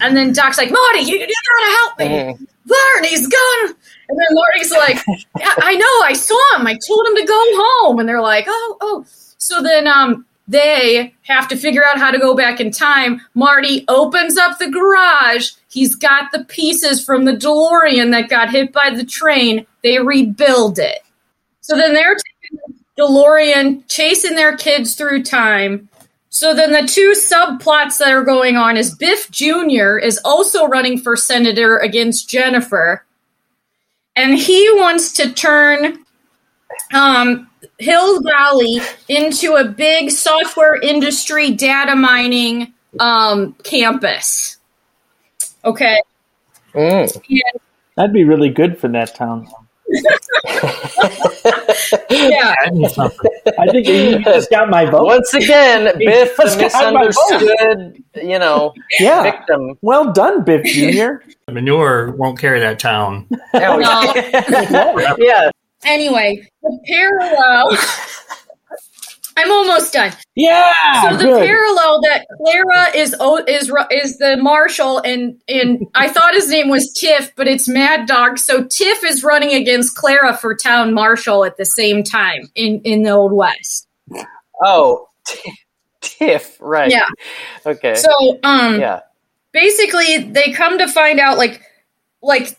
And then Doc's like, Marty, you, you gotta help me. Mhm. Vern, he's gone. And then Marty's like, "Yeah, I know, I saw him. I told him to go home. And they're like, oh, oh. So then um, they have to figure out how to go back in time. Marty opens up the garage. He's got the pieces from the DeLorean that got hit by the train. They rebuild it. So then they're taking the DeLorean, chasing their kids through time. So then the two subplots that are going on is Biff Jr. is also running for senator against Jennifer. And he wants to turn um, Hill Valley into a big software industry data mining um, campus. Okay. Mm. And That'd be really good for that town. yeah. I think you just got my vote. Once again, Biff, the just got my vote. misunderstood, you know, Yeah. victim. Well done, Biff Jr. Manure won't carry that town. No. yeah. Anyway, the parallel. I'm almost done. Yeah. So the good. parallel that Clara is is is the marshal, and and I thought his name was Tiff, but it's Mad Dog. So Tiff is running against Clara for town marshal at the same time in in the Old West. Oh, Tiff, right. Yeah. Okay. So um, yeah. basically they come to find out like like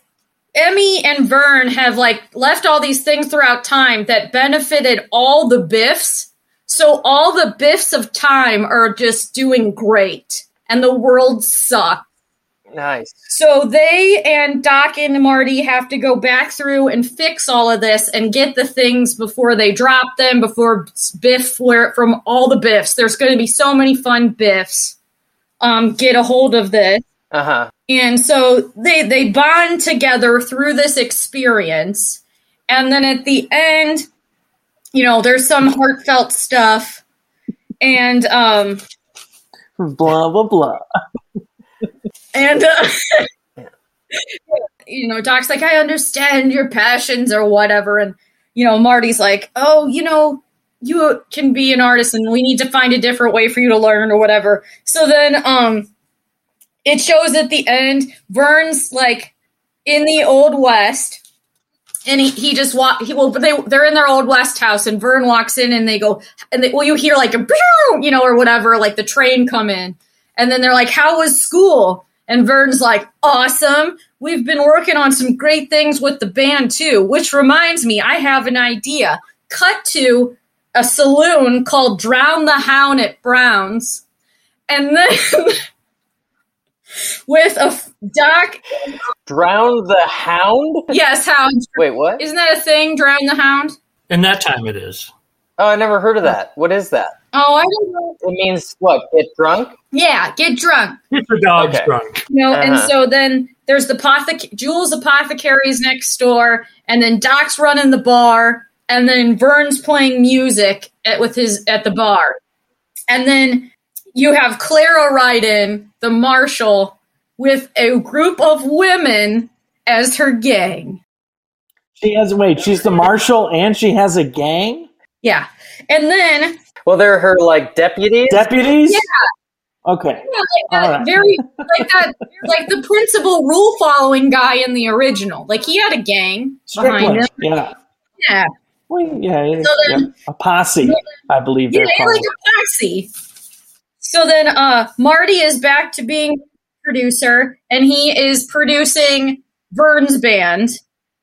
Emmy and Vern have like left all these things throughout time that benefited all the Biffs. So all the Biffs of time are just doing great and the world sucks. Nice. So they and Doc and Marty have to go back through and fix all of this and get the things before they drop them, before Biff, where from all the Biffs. There's going to be so many fun Biffs. um, get a hold of this. Uh huh. And so they they bond together through this experience. And then at the end, you know, there's some heartfelt stuff. And um Blah blah blah. and uh, you know, Doc's like, I understand your passions or whatever. And you know, Marty's like, Oh, you know, you can be an artist and we need to find a different way for you to learn or whatever. So then um it shows at the end Vern's like in the old west and he, he just walk he well they they're in their old west house and Vern walks in and they go and they, well you hear like a you know or whatever like the train come in. And then they're like how was school? And Vern's like awesome. We've been working on some great things with the band too which reminds me I have an idea. Cut to a saloon called Drown the Hound at Brown's and then with a f- doc Drown the hound? yes hound Wait, what? isn't that a thing drown the hound In that time it is. Oh, I never heard of that. What is that? oh i don't know It means what? Get drunk? yeah get drunk Get the dogs Okay. drunk. you know and Uh-huh. so then there's the apothec- jules apothecaries next door and then doc's running the bar and then vern's playing music at, with his at the bar and then you have clara ride in the marshal with a group of women as her gang She has wait. She's the marshal and she has a gang. yeah and then Well, they're her like deputies. Deputies. yeah Okay. Yeah, like that All right. very like that like the principal rule following guy in the original. Like he had a gang behind Strickland. him. Yeah. Yeah. Well, yeah. yeah, So then- yeah. A posse, I believe Yeah, they're called. like a posse. So then uh Marty is back to being producer and he is producing Vern's band.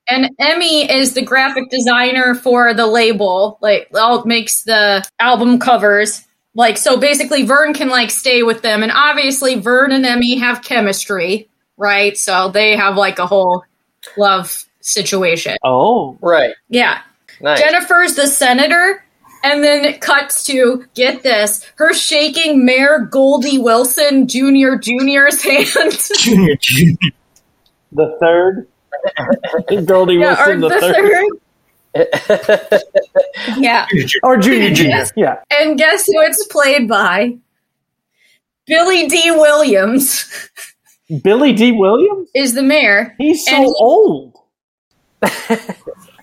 And Emmy is the graphic designer for the label, like all makes the album covers. Like so basically Vern can like stay with them and obviously Vern and Emmy have chemistry, right? So they have like a whole love situation. oh, Right. Yeah. Nice. Jennifer's the senator, and then it cuts to get this her shaking Mayor Goldie Wilson Jr. Jr.'s hand. Junior, junior. the third. Goldie yeah, or Wilson, the, the third. third. Yeah. or Junior Junior. Yeah. And guess who it's played by? Billy Dee Williams Billy Dee Williams. is the mayor. He's so he- old.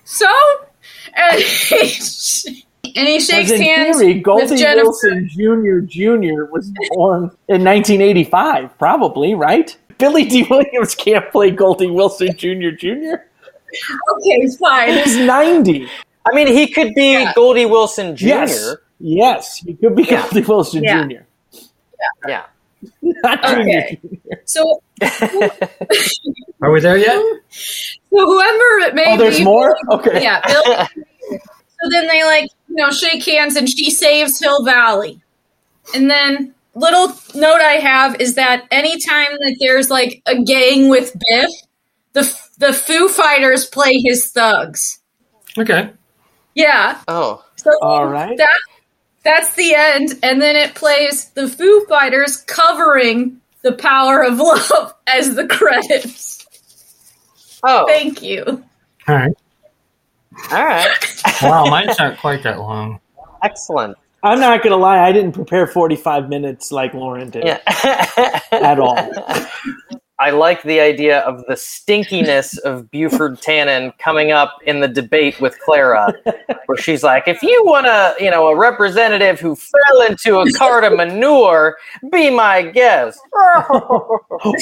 So, and he, and he shakes in hands theory, with Goldie Jennifer. Wilson Jr. Jr. was born in 1985, probably, right? Billy Dee Williams can't play Goldie Wilson Jr. Jr. Okay, fine. He's 90. I mean, he could be Yeah. Goldie Wilson Jr. Yes. Yes, he could be Yeah. Goldie Wilson Yeah. Jr. Yeah. Not Junior Okay. Jr. So, Are we there yet? so whoever it may be. Oh, there's be, more? Okay. Yeah. Bill, so then they like, you know, shake hands and she saves Hill Valley. And then little note I have is that anytime that there's like a gang with Biff, the the Foo Fighters play his thugs. Okay. Yeah. Oh. So All right. that that's the end, and then it plays the Foo Fighters covering "The Power of Love" as the credits. Oh. Thank you. All right. All right. Wow, mine's not quite that long. Excellent. I'm not going to lie, I didn't prepare 45 minutes like Lauren did Yeah. at all. I like the idea of the stinkiness of Buford Tannen coming up in the debate with Clara, where she's like, "If you want a, you know, a representative who fell into a cart of manure, be my guest."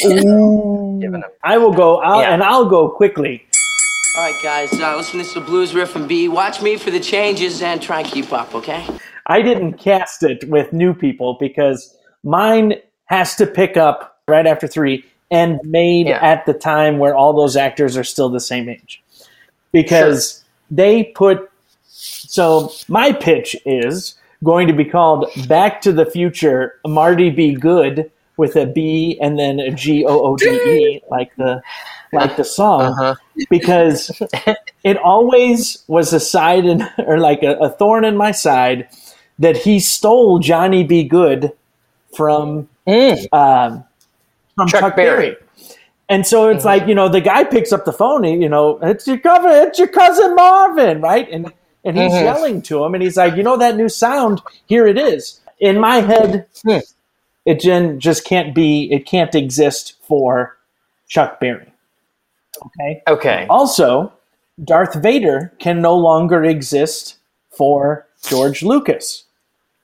Ooh. Giving him- I will go, I'll, Yeah. and I'll go quickly. All right, guys, uh, listen to the blues riff and B. Watch me for the changes and try and keep up, okay? I didn't cast it with new people because mine has to pick up right after three and made Yeah. at the time where all those actors are still the same age. Because they put. So my pitch is going to be called Back to the Future Marty Be Good with a B and then a G O O D E, like the like the song Uh-huh. because it always was a side in, or like a, a thorn in my side that he stole Johnny B. Goode from um, from Chuck, Chuck Berry. Berry. And so it's like you know the guy picks up the phone. and, You know, it's your cousin, it's your cousin Marvin, right? And and he's Mhm. yelling to him, and he's like, you know that new sound? Here it is. In my head, it just can't be. It can't exist for Chuck Berry. Okay. Okay. Also, Darth Vader can no longer exist for George Lucas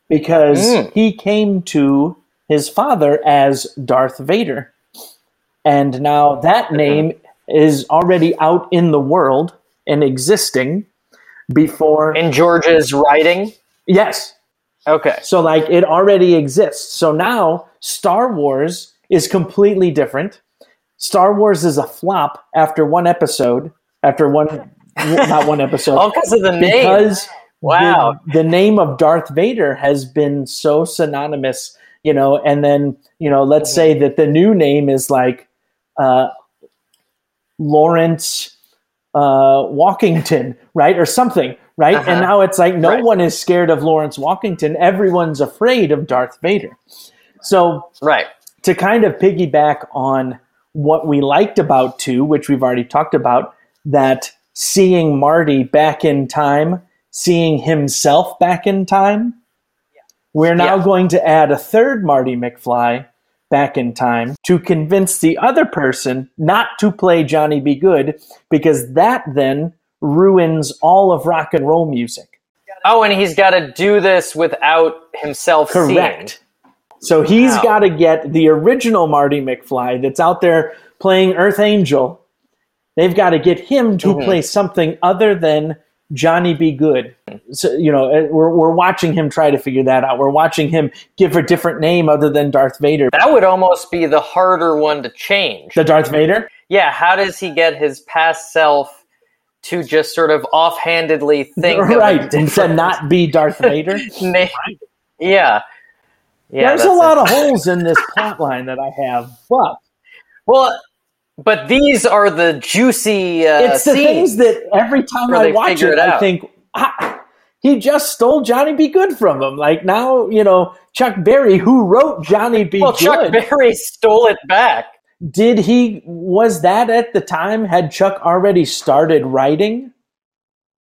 because Mm. he came to his father as Darth Vader. And now that name is already out in the world and existing before. In George's writing? Yes. Okay. So, like, it already exists. So now Star Wars is completely different. Star Wars is a flop after one episode, after one, not one episode. All 'cause of the name. Because Wow. the, the name of Darth Vader has been so synonymous, you know, and then, you know, let's say that the new name is like uh, Lawrence uh, Walkington, right? Or something, right? Uh-huh. And now it's like no Right. one is scared of Lawrence Walkington. Everyone's afraid of Darth Vader. So, right. to kind of piggyback on what we liked about two, which we've already talked about, that seeing Marty back in time, seeing himself back in time, we're now going to add a third Marty McFly back in time to convince the other person not to play Johnny B. Goode because that then ruins all of rock and roll music. Oh, and he's got to do this without himself Correct. So he's Wow. got to get the original Marty McFly that's out there playing Earth Angel. They've got to get him to Mhm. play something other than Johnny B. Goode. So, you know, uh, we're, we're watching him try to figure that out. We're watching him give a different name other than Darth Vader. That would almost be the harder one to change. The Darth Vader? Yeah, how does he get his past self to just sort of offhandedly think right. And to not be Darth Vader. name? Yeah. Yeah, There's a lot of holes in this plot line that I have, but Well, but these are the juicy uh, it's the things that every time I watch it, it I think ah, he just stole Johnny B. Goode from him. Like now, you know, Chuck Berry, who wrote Johnny B. Goode. well, Good, Chuck Berry stole it back. did he? Was that at the time? Had Chuck already started writing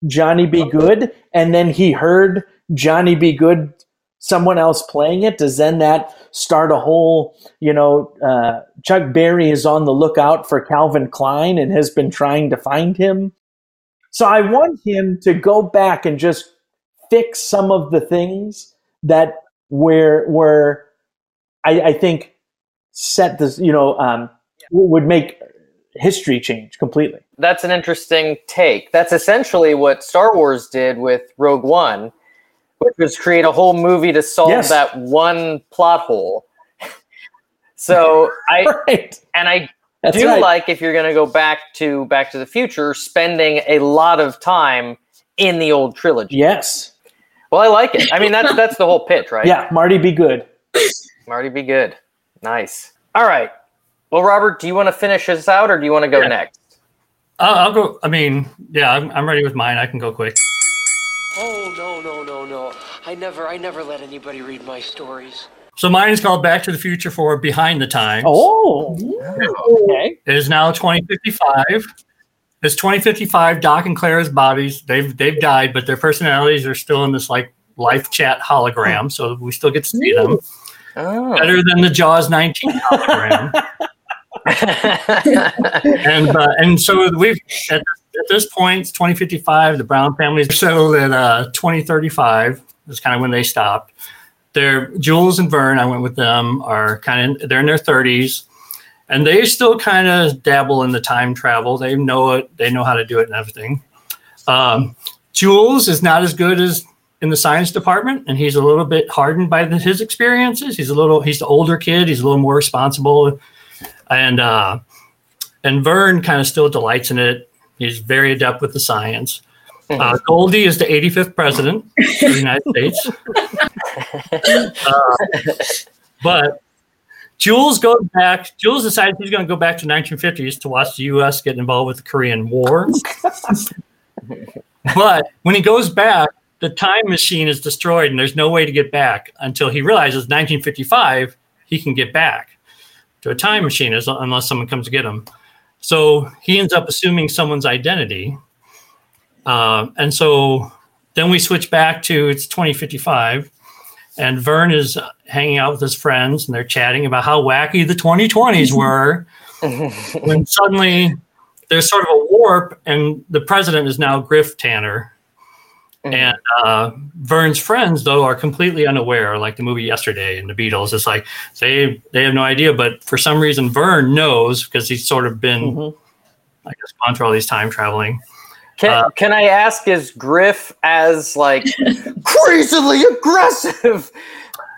Johnny B. Goode, and then he heard Johnny B. Goode, someone else playing it? Does then that start a whole? You know, uh, Chuck Berry is on the lookout for Calvin Klein and has been trying to find him. So I want him to go back and just fix some of the things that where where I, I think set this, you know, um, would make history change completely. That's an interesting take. That's essentially what Star Wars did with Rogue One, which was create a whole movie to solve Yes. that one plot hole. So I and I That's do right. like if you're going to go back to Back to the Future, spending a lot of time in the old trilogy. Yes. Well, I like it. I mean, that's that's the whole pitch, right? Yeah, Marty, be good. Marty, be good. Nice. All right. Well, Robert, do you want to finish this out, or do you want to go next? I'll, I'll go. I mean, yeah, I'm, I'm ready with mine. I can go quick. Oh no no no no! I never I never let anybody read my stories. So mine is called Back to the Future for Behind the Times. Oh, okay. It is now 2055. It's 2055. Doc and Clara's bodies they've they've died, but their personalities are still in this like life chat hologram, so we still get to see them. Oh. Better than the Jaws 19 hologram. and uh, and so we've at, at this point, it's 2055. The Brown families settled at uh, 2035. Is kind of when they stopped. They're Jules and Vern. I went with them. Are kind of they're in their 30s, and they still kind of dabble in the time travel. They know it. They know how to do it and everything. Um, Jules is not as good as in the science department, and he's a little bit hardened by the, his experiences. He's a little. He's the older kid. He's a little more responsible, and uh, and Vern kind of still delights in it. He's very adept with the science. Uh, Goldie is the 85th president of the United States. Uh, but Jules goes back. Jules decides he's going to go back to 1950s to watch the U.S. get involved with the Korean War. but when he goes back, the time machine is destroyed, and there's no way to get back until he realizes 1955. he can get back to a time machine unless someone comes to get him. So he ends up assuming someone's identity. Uh, and so then we switch back to it's 2055, and Vern is hanging out with his friends, and they're chatting about how wacky the 2020s were. when suddenly there's sort of a warp, and the president is now Griff Tannen. And uh, Vern's friends, though, are completely unaware, like the movie Yesterday and the Beatles. It's like they they have no idea, but for some reason, Vern knows because he's sort of been, I guess, gone through all these time traveling. Can, Uh, can I ask, is Griff as like crazily aggressive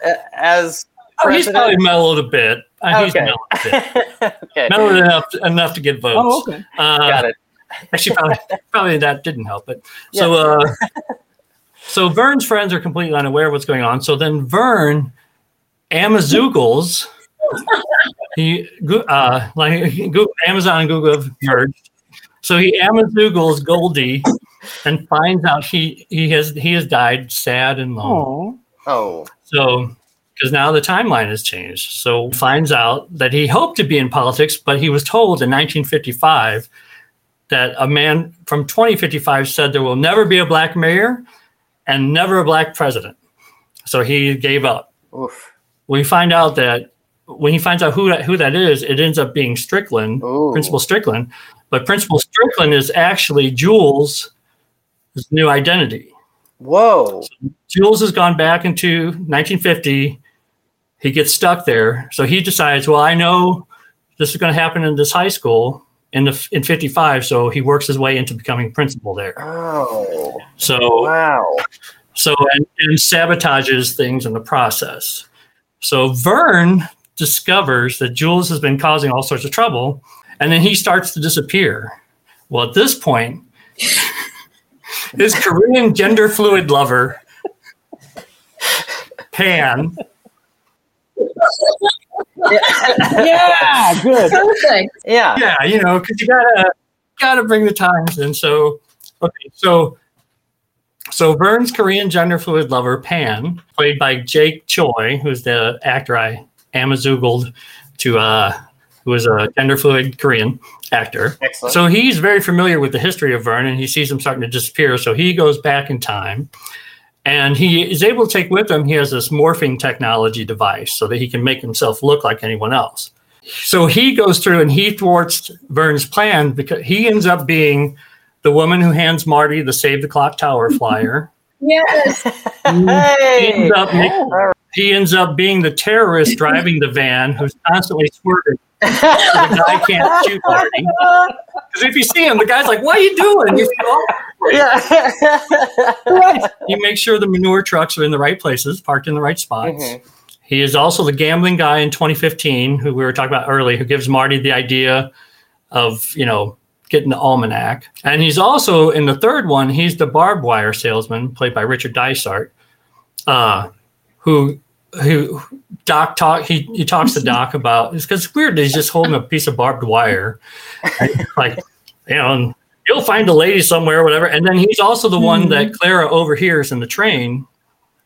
uh, as Oh, he's probably mellowed a bit. Uh, He's Okay. mellowed a bit. okay. mellowed enough enough to get votes. Oh, okay. Uh, Got it. Actually, probably, probably that didn't help. But so, uh, so Vern's friends are completely unaware of what's going on. So then Vern Amazoogles, he go- uh, like Google, Amazon and Google have merged. So he Amazoogles Goldie and finds out he he has he has died sad and lonely. Oh. So, because now the timeline has changed. So, finds out that he hoped to be in politics, but he was told in 1955 that a man from 2055 said there will never be a black mayor and never a black president. So he gave up. Oof. We find out that when he finds out who that, who that is, it ends up being Strickland, Principal Strickland. But Principal Strickland is actually Jules' new identity. Whoa. Jules has gone back into 1950. He gets stuck there. So he decides, well, I know this is going to happen in this high school in the in 55. So he works his way into becoming principal there. Oh. So wow. So and, and sabotages things in the process. So Vern discovers that Jules has been causing all sorts of trouble, and then he starts to disappear. Well, at this point, his Korean gender fluid lover, Pan, yeah, good. Perfect. Yeah. yeah, you know, because you gotta gotta bring the times in. So okay, so so Vern's Korean gender fluid lover Pan, played by Jake Choi, who's the actor I amazoogled to uh who is a gender fluid Korean actor. Excellent. So he's very familiar with the history of Vern and he sees him starting to disappear. So he goes back in time and he is able to take with him, he has this morphing technology device so that he can make himself look like anyone else. So he goes through and he thwarts Vern's plan because he ends up being the woman who hands Marty the Save the Clock Tower flyer. Yes. He ends up making- he ends up being the terrorist driving the van who's constantly swerving. guy can't shoot Marty. Because if you see him, the guy's like, "What are you doing?" You feel Yeah. he makes sure the manure trucks are in the right places, parked in the right spots. He is also the gambling guy in 2015, who we were talking about earlier, who gives Marty the idea of, you know, getting the almanac. And he's also in the third one, he's the barbed wire salesman, played by Richard Dysart, uh, who who Doc talk he, he talks to Doc about it's because it's weird that he's just holding a piece of barbed wire. Like, you know, and he'll find a lady somewhere, whatever. And then he's also the one that mm-hmm. Clara overhears in the train,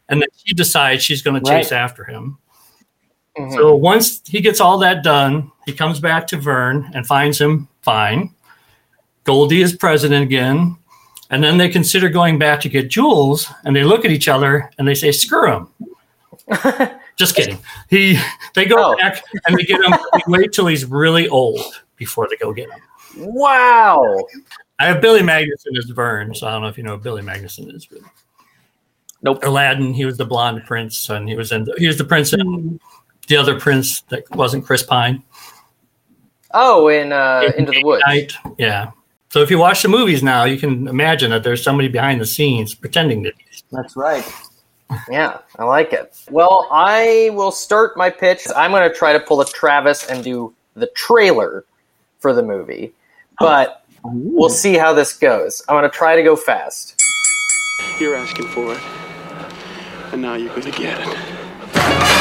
and then she decides she's going to chase Right. after him. Mm-hmm. So once he gets all that done, he comes back to Vern and finds him fine. Goldie is president again. And then they consider going back to get Jules, and they look at each other and they say, "Screw him." Just kidding. He they go back and they get him. They wait till he's really old before they go get him. Wow. I have Billy Magnussen as Vern, so I don't know if you know who Billy Magnussen is. But nope. Aladdin. He was the blonde prince, and he was in. he was the prince in the other prince that wasn't Chris Pine. Oh, in uh, Into the Woods. Night. Yeah. So if you watch the movies now, you can imagine that there's somebody behind the scenes pretending to be. That's right. Yeah, I like it. Well, I will start my pitch. I'm going to try to pull a Travis and do the trailer for the movie, but we'll see how this goes. I'm going to try to go fast. You're asking for it. And now you're gonna get it.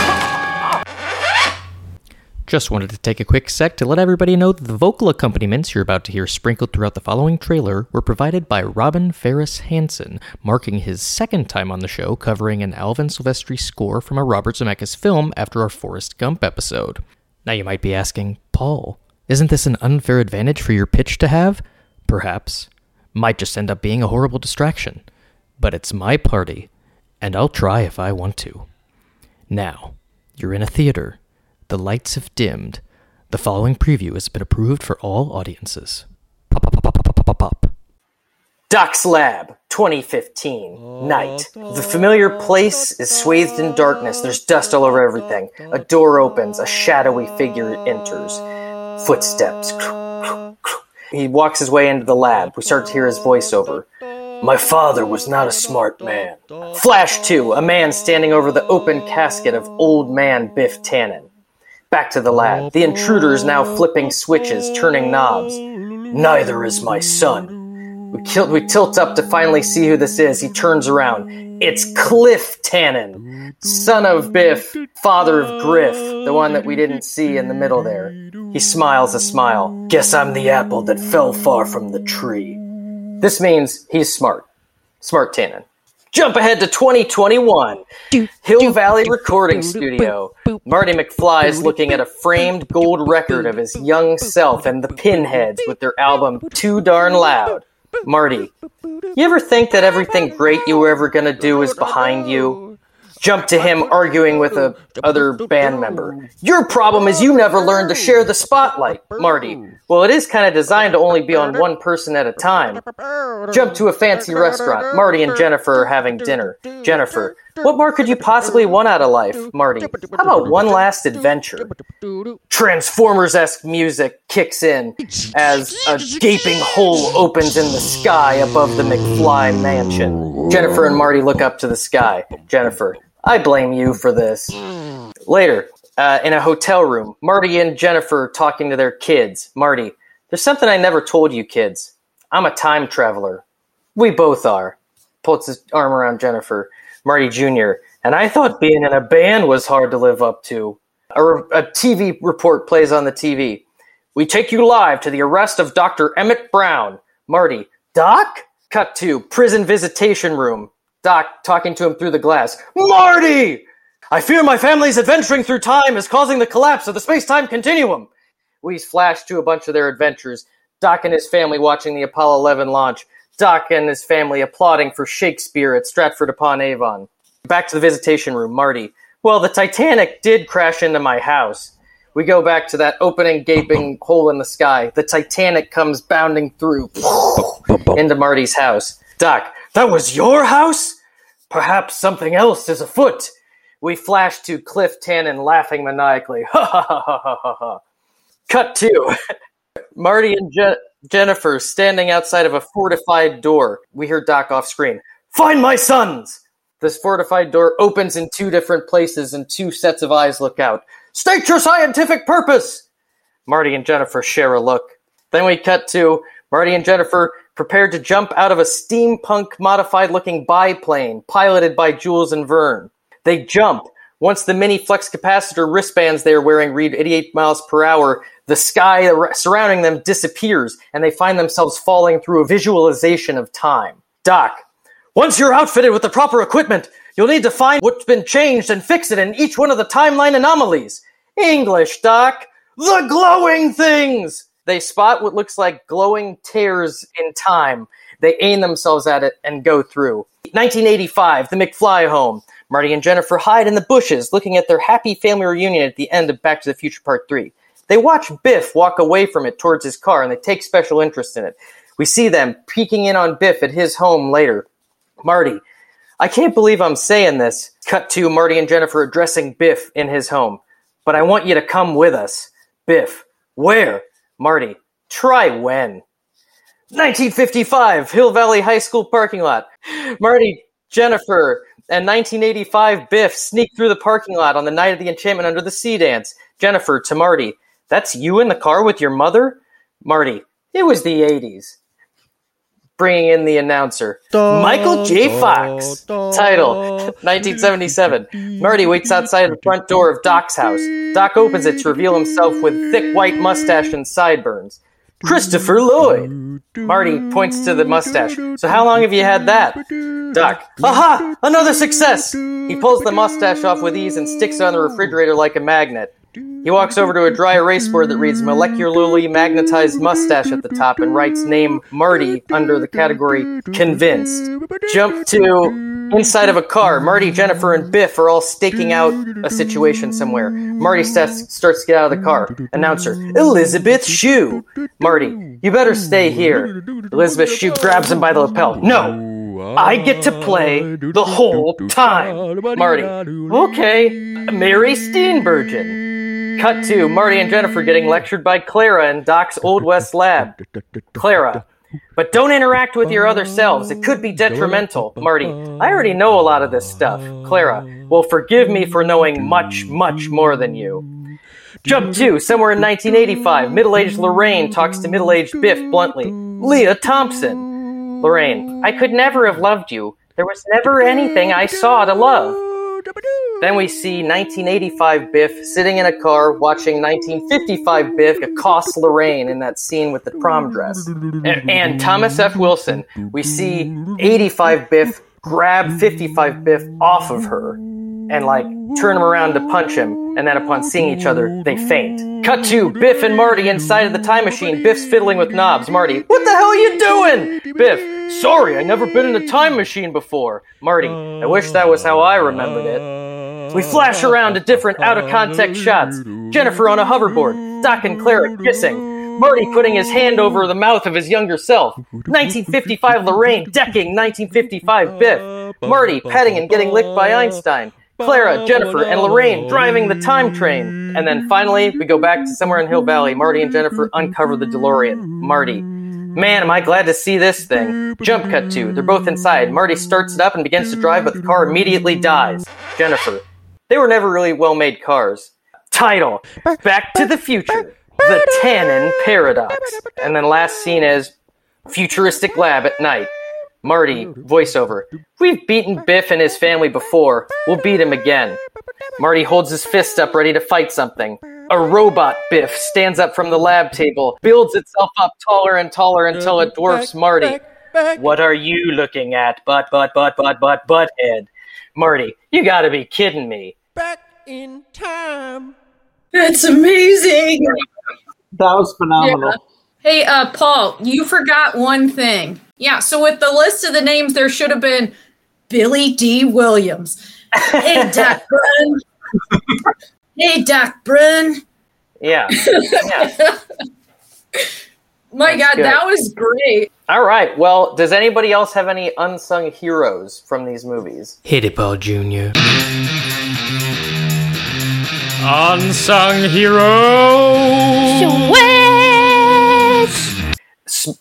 Just wanted to take a quick sec to let everybody know that the vocal accompaniments you're about to hear sprinkled throughout the following trailer were provided by Robin Ferris Hansen, marking his second time on the show covering an Alan Silvestri score from a Robert Zemeckis film after our Forrest Gump episode. Now you might be asking, Paul, isn't this an unfair advantage for your pitch to have? Perhaps. Might just end up being a horrible distraction. But it's my party, and I'll try if I want to. Now, you're in a theater. The lights have dimmed. The following preview has been approved for all audiences. Pop, pop, pop, pop, pop, pop, pop. Doc's Lab, 2015. Night. The familiar place is swathed in darkness. There's dust all over everything. A door opens. A shadowy figure enters. Footsteps. He walks his way into the lab. We start to hear his voiceover. My father was not a smart man. Flash 2. A man standing over the open casket of old man Biff Tannen. Back to the lab. The intruder is now flipping switches, turning knobs. Neither is my son. We, kill, we tilt up to finally see who this is. He turns around. It's Cliff Tannen, son of Biff, father of Griff, the one that we didn't see in the middle there. He smiles a smile. Guess I'm the apple that fell far from the tree. This means he's smart. Smart Tannen. Jump ahead to 2021. Hill Valley Recording Studio. Marty McFly is looking at a framed gold record of his young self and the Pinheads with their album Too Darn Loud. Marty, you ever think that everything great you were ever going to do is behind you? Jump to him arguing with a other band member. Your problem is you never learned to share the spotlight, Marty. Well, it is kind of designed to only be on one person at a time. Jump to a fancy restaurant. Marty and Jennifer are having dinner. Jennifer, what more could you possibly want out of life, Marty? How about one last adventure? Transformers esque music kicks in as a gaping hole opens in the sky above the McFly mansion. Jennifer and Marty look up to the sky. Jennifer, I blame you for this. Later, uh, in a hotel room, Marty and Jennifer talking to their kids. Marty, there's something I never told you kids. I'm a time traveler. We both are. Puts his arm around Jennifer. Marty Jr., and I thought being in a band was hard to live up to. A, a TV report plays on the TV. We take you live to the arrest of Dr. Emmett Brown. Marty, Doc? Cut to prison visitation room. Doc talking to him through the glass. Marty! I fear my family's adventuring through time is causing the collapse of the space time continuum. We flash to a bunch of their adventures. Doc and his family watching the Apollo 11 launch. Doc and his family applauding for Shakespeare at Stratford upon Avon. Back to the visitation room, Marty. Well, the Titanic did crash into my house. We go back to that opening, gaping hole in the sky. The Titanic comes bounding through into Marty's house. Doc, that was your house? Perhaps something else is afoot. We flash to Cliff Tannen laughing maniacally. Ha ha ha ha ha ha. Cut to Marty and Je- Jennifer standing outside of a fortified door. We hear Doc off screen. Find my sons! This fortified door opens in two different places and two sets of eyes look out. State your scientific purpose! Marty and Jennifer share a look. Then we cut to Marty and Jennifer prepared to jump out of a steampunk modified looking biplane piloted by Jules and Verne. They jump. Once the mini flux capacitor wristbands they are wearing read 88 miles per hour, the sky surrounding them disappears and they find themselves falling through a visualization of time. Doc, once you're outfitted with the proper equipment, you'll need to find what's been changed and fix it in each one of the timeline anomalies. English, Doc. The glowing things! They spot what looks like glowing tears in time. They aim themselves at it and go through. 1985, the McFly home. Marty and Jennifer hide in the bushes, looking at their happy family reunion at the end of Back to the Future Part 3. They watch Biff walk away from it towards his car and they take special interest in it. We see them peeking in on Biff at his home later. Marty, I can't believe I'm saying this. Cut to Marty and Jennifer addressing Biff in his home. But I want you to come with us. Biff, where? Marty, try when. 1955, Hill Valley High School parking lot. Marty, Jennifer, and 1985 Biff sneak through the parking lot on the night of the Enchantment Under the Sea dance. Jennifer to Marty, that's you in the car with your mother? Marty, it was the 80s. Bringing in the announcer. Michael J. Fox. Title 1977. Marty waits outside the front door of Doc's house. Doc opens it to reveal himself with thick white mustache and sideburns. Christopher Lloyd. Marty points to the mustache. So how long have you had that? Doc. Aha! Another success! He pulls the mustache off with ease and sticks it on the refrigerator like a magnet. He walks over to a dry erase board that reads molecularly magnetized mustache at the top and writes name Marty under the category convinced. Jump to inside of a car. Marty, Jennifer, and Biff are all staking out a situation somewhere. Marty starts, starts to get out of the car. Announcer, Elizabeth Shue. Marty, you better stay here. Elizabeth Shue grabs him by the lapel. No, I get to play the whole time. Marty, okay. Mary Steenburgen. Cut to Marty and Jennifer getting lectured by Clara in Doc's Old West lab. Clara, but don't interact with your other selves. It could be detrimental. Marty, I already know a lot of this stuff. Clara, well, forgive me for knowing much, much more than you. Jump to somewhere in 1985. Middle aged Lorraine talks to middle aged Biff bluntly. Lea Thompson. Lorraine, I could never have loved you. There was never anything I saw to love. Then we see 1985 Biff sitting in a car watching 1955 Biff accost Lorraine in that scene with the prom dress. And, and Thomas F. Wilson, we see 85 Biff grab 55 Biff off of her and like turn him around to punch him, and then upon seeing each other, they faint. Cut to Biff and Marty inside of the time machine. Biff's fiddling with knobs. Marty, what the hell are you doing? Biff, sorry, I never been in a time machine before. Marty, I wish that was how I remembered it. We flash around to different out of context shots. Jennifer on a hoverboard, Doc and Clara kissing. Marty putting his hand over the mouth of his younger self. 1955 Lorraine decking 1955 Biff. Marty petting and getting licked by Einstein. Clara, Jennifer, and Lorraine driving the time train. And then finally, we go back to somewhere in Hill Valley. Marty and Jennifer uncover the DeLorean. Marty. Man, am I glad to see this thing. Jump cut to. They're both inside. Marty starts it up and begins to drive, but the car immediately dies. Jennifer. They were never really well made cars. Title Back to the Future. The Tannen Paradox. And then last scene is Futuristic Lab at night. Marty, voiceover. We've beaten Biff and his family before. We'll beat him again. Marty holds his fist up, ready to fight something. A robot Biff stands up from the lab table, builds itself up taller and taller until it dwarfs Marty. What are you looking at, butt, butt, butt, butt, butt, butthead? Marty, you gotta be kidding me. Back in time. That's amazing. That was phenomenal. Yeah. Hey, uh, Paul, you forgot one thing. Yeah, so with the list of the names, there should have been Billy Dee Williams. Hey, Doc Brun. hey, Doc Brun. Yeah. yeah. My That's God, good. that was great. All right. Well, does anybody else have any unsung heroes from these movies? Hit it, Paul Jr. Unsung heroes. S-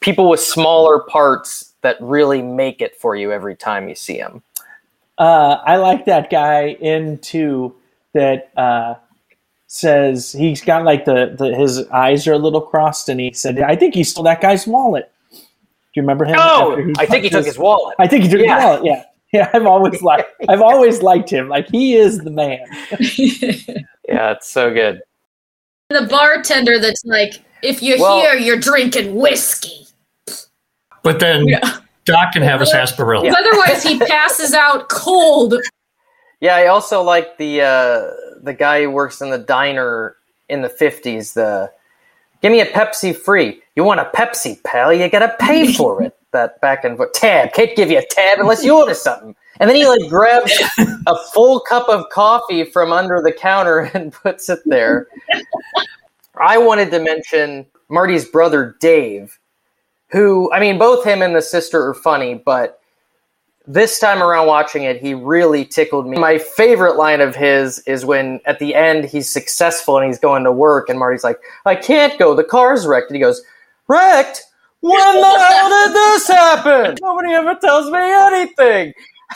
people with smaller parts that really make it for you every time you see them. Uh, I like that guy in two that uh, says he's got like the, the his eyes are a little crossed, and he said, "I think he stole that guy's wallet." Do you remember him? Oh, I think he took his wallet. I think he took Yeah. his wallet. Yeah, yeah. I've always liked. I've always liked him. Like he is the man. Yeah, it's so good. The bartender that's like, if you're Well- here, you're drinking whiskey. But then Doc can have a sarsaparilla. Otherwise, he passes out cold. Yeah, I also like the uh, the guy who works in the diner in the fifties. The give me a Pepsi free. You want a Pepsi, pal? You gotta pay for it. That back and forth tab can't give you a tab unless you order something. And then he like grabs a full cup of coffee from under the counter and puts it there. I wanted to mention Marty's brother Dave, who I mean, both him and the sister are funny, but this time around watching it, he really tickled me. My favorite line of his is when at the end he's successful and he's going to work, and Marty's like, I can't go, the car's wrecked. And he goes, Wrecked? When the hell did this happen? Nobody ever tells me anything.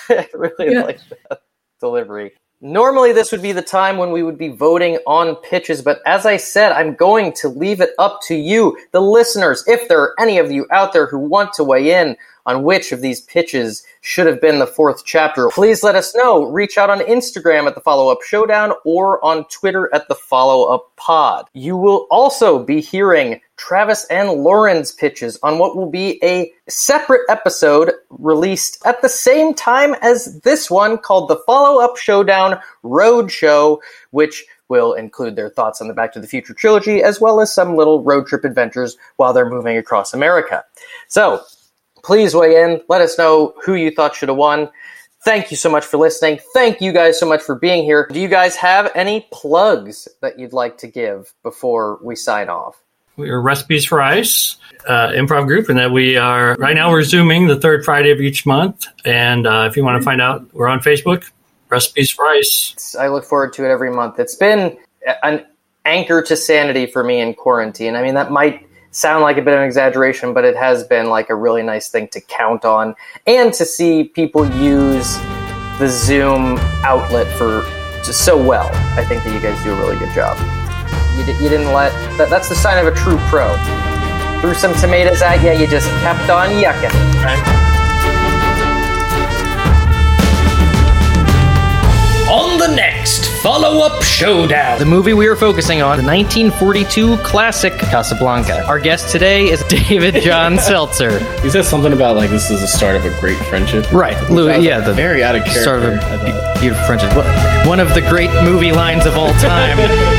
I really like that delivery. Normally, this would be the time when we would be voting on pitches, but as I said, I'm going to leave it up to you, the listeners. If there are any of you out there who want to weigh in on which of these pitches should have been the fourth chapter, please let us know. Reach out on Instagram at the Follow Up Showdown or on Twitter at the Follow Up Pod. You will also be hearing Travis and Lauren's pitches on what will be a separate episode released at the same time as this one called the Follow Up Showdown Road Show, which will include their thoughts on the Back to the Future trilogy as well as some little road trip adventures while they're moving across America. So, please weigh in. Let us know who you thought should have won. Thank you so much for listening. Thank you guys so much for being here. Do you guys have any plugs that you'd like to give before we sign off? We're Recipes for Ice uh, improv group, and that we are right now we're zooming the third Friday of each month. And uh, if you want to find out, we're on Facebook, Recipes for Ice. I look forward to it every month. It's been an anchor to sanity for me in quarantine. I mean, that might sound like a bit of an exaggeration, but it has been like a really nice thing to count on and to see people use the Zoom outlet for just so well. I think that you guys do a really good job. You, di- you didn't let that, that's the sign of a true pro. Threw some tomatoes at you, you just kept on yucking. On next follow up showdown. The movie we are focusing on, the 1942 classic Casablanca. Our guest today is David John Seltzer. He said something about like this is the start of a great friendship. Right, Which Lou, I was, yeah, like, the very out of character. start of a beautiful friendship. One of the great movie lines of all time.